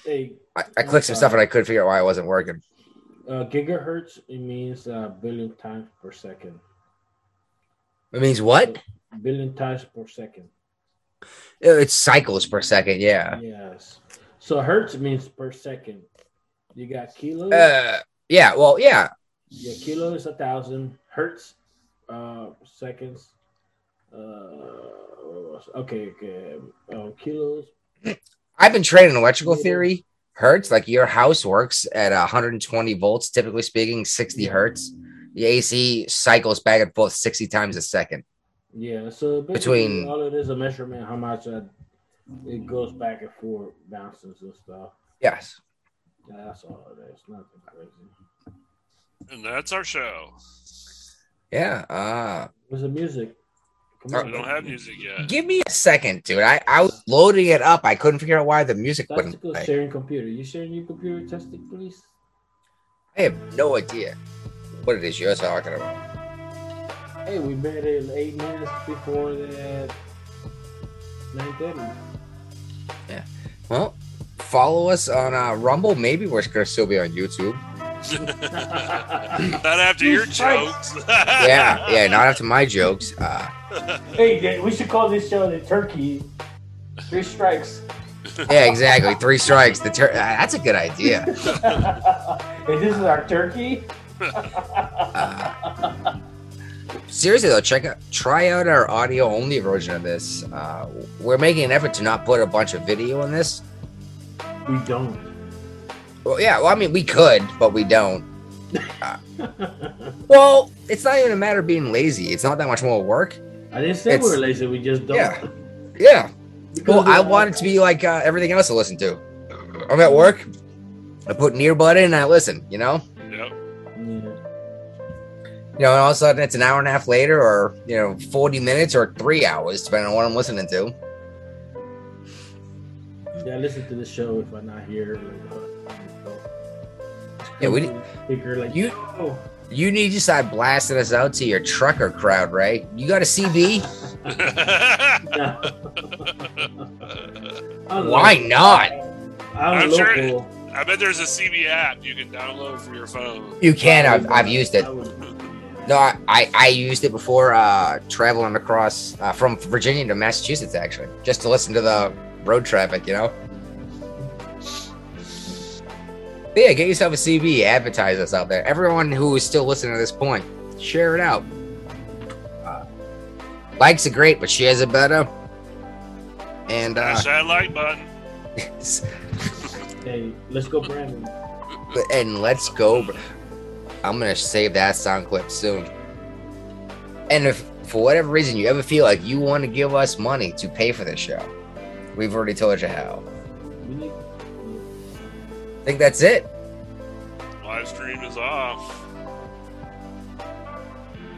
Hey, I, I clicked some stuff and I couldn't figure out why it wasn't working. uh, gigahertz, it means uh, billion times per second. It means what? Billion times per second. It's cycles per second. Yeah. Yes. So hertz means per second. You got kilos. Uh. Yeah. Well. Yeah. yeah, kilo is a thousand. Hertz, uh, seconds. Uh, okay, okay. Uh, kilos. I've been trained in electrical theory. Hertz, like your house works at 120 volts, typically speaking, 60 hertz. The AC cycles back and forth 60 times a second. Yeah. So Between- all it is a measurement how much uh, it goes back and forth, bounces and stuff. Yes. Yeah, that's all it is. Nothing crazy. And that's our show. Yeah. Uh, Where's the music? Come We don't have music yet. give me a second, dude. I, I was loading it up. I couldn't figure out why the music wouldn't play. sharing computer. You sharing your computer? Test please. I have no idea what it is you're talking about. Hey, we met it eight minutes before the nine thirty. Well, follow us on uh, Rumble. Maybe we're going to still be on YouTube. Not after your jokes. Yeah. Yeah. Not after my jokes. Uh, hey, we should call this show the Turkey Three Strikes. yeah, exactly. Three strikes. The tur- uh, That's a good idea. and this is our turkey. Uh, seriously though, check out try out our audio only version of this. Uh, we're making an effort to not put a bunch of video in this. We don't. Well, yeah, well, I mean, we could, but we don't. Well, it's not even a matter of being lazy. It's not that much more work. I didn't say we It's- were lazy. We just don't. Yeah. Yeah. Because Well, we- I want it to be like uh, everything else I listen to. I'm at work. I put an earbud in and I listen. You know. Yep. Yeah. You know, and all of a sudden it's an hour and a half later, or you know, 40 minutes or three hours, depending on what I'm listening to. Yeah, I listen to the show if I'm not here. Like, Yeah, we- speaker like you- Oh. You need to start blasting us out to your trucker crowd, right? You got a CB? Why not? I'm, I'm sure- local. I bet there's a CB app you can download for your phone. You can. I've, I've used it. No, I, I, I used it before uh, traveling across uh, from Virginia to Massachusetts, actually, just to listen to the road traffic, you know? Yeah, get yourself a CB, advertise us out there. Everyone who is still listening to this point, share it out. Uh, likes are great, but shares are better. And uh, Smash that like button. Hey, let's go, Brandon. and let's go. I'm gonna save that sound clip soon. And if for whatever reason you ever feel like you want to give us money to pay for this show, we've already told you how. I think that's it. Live stream is off.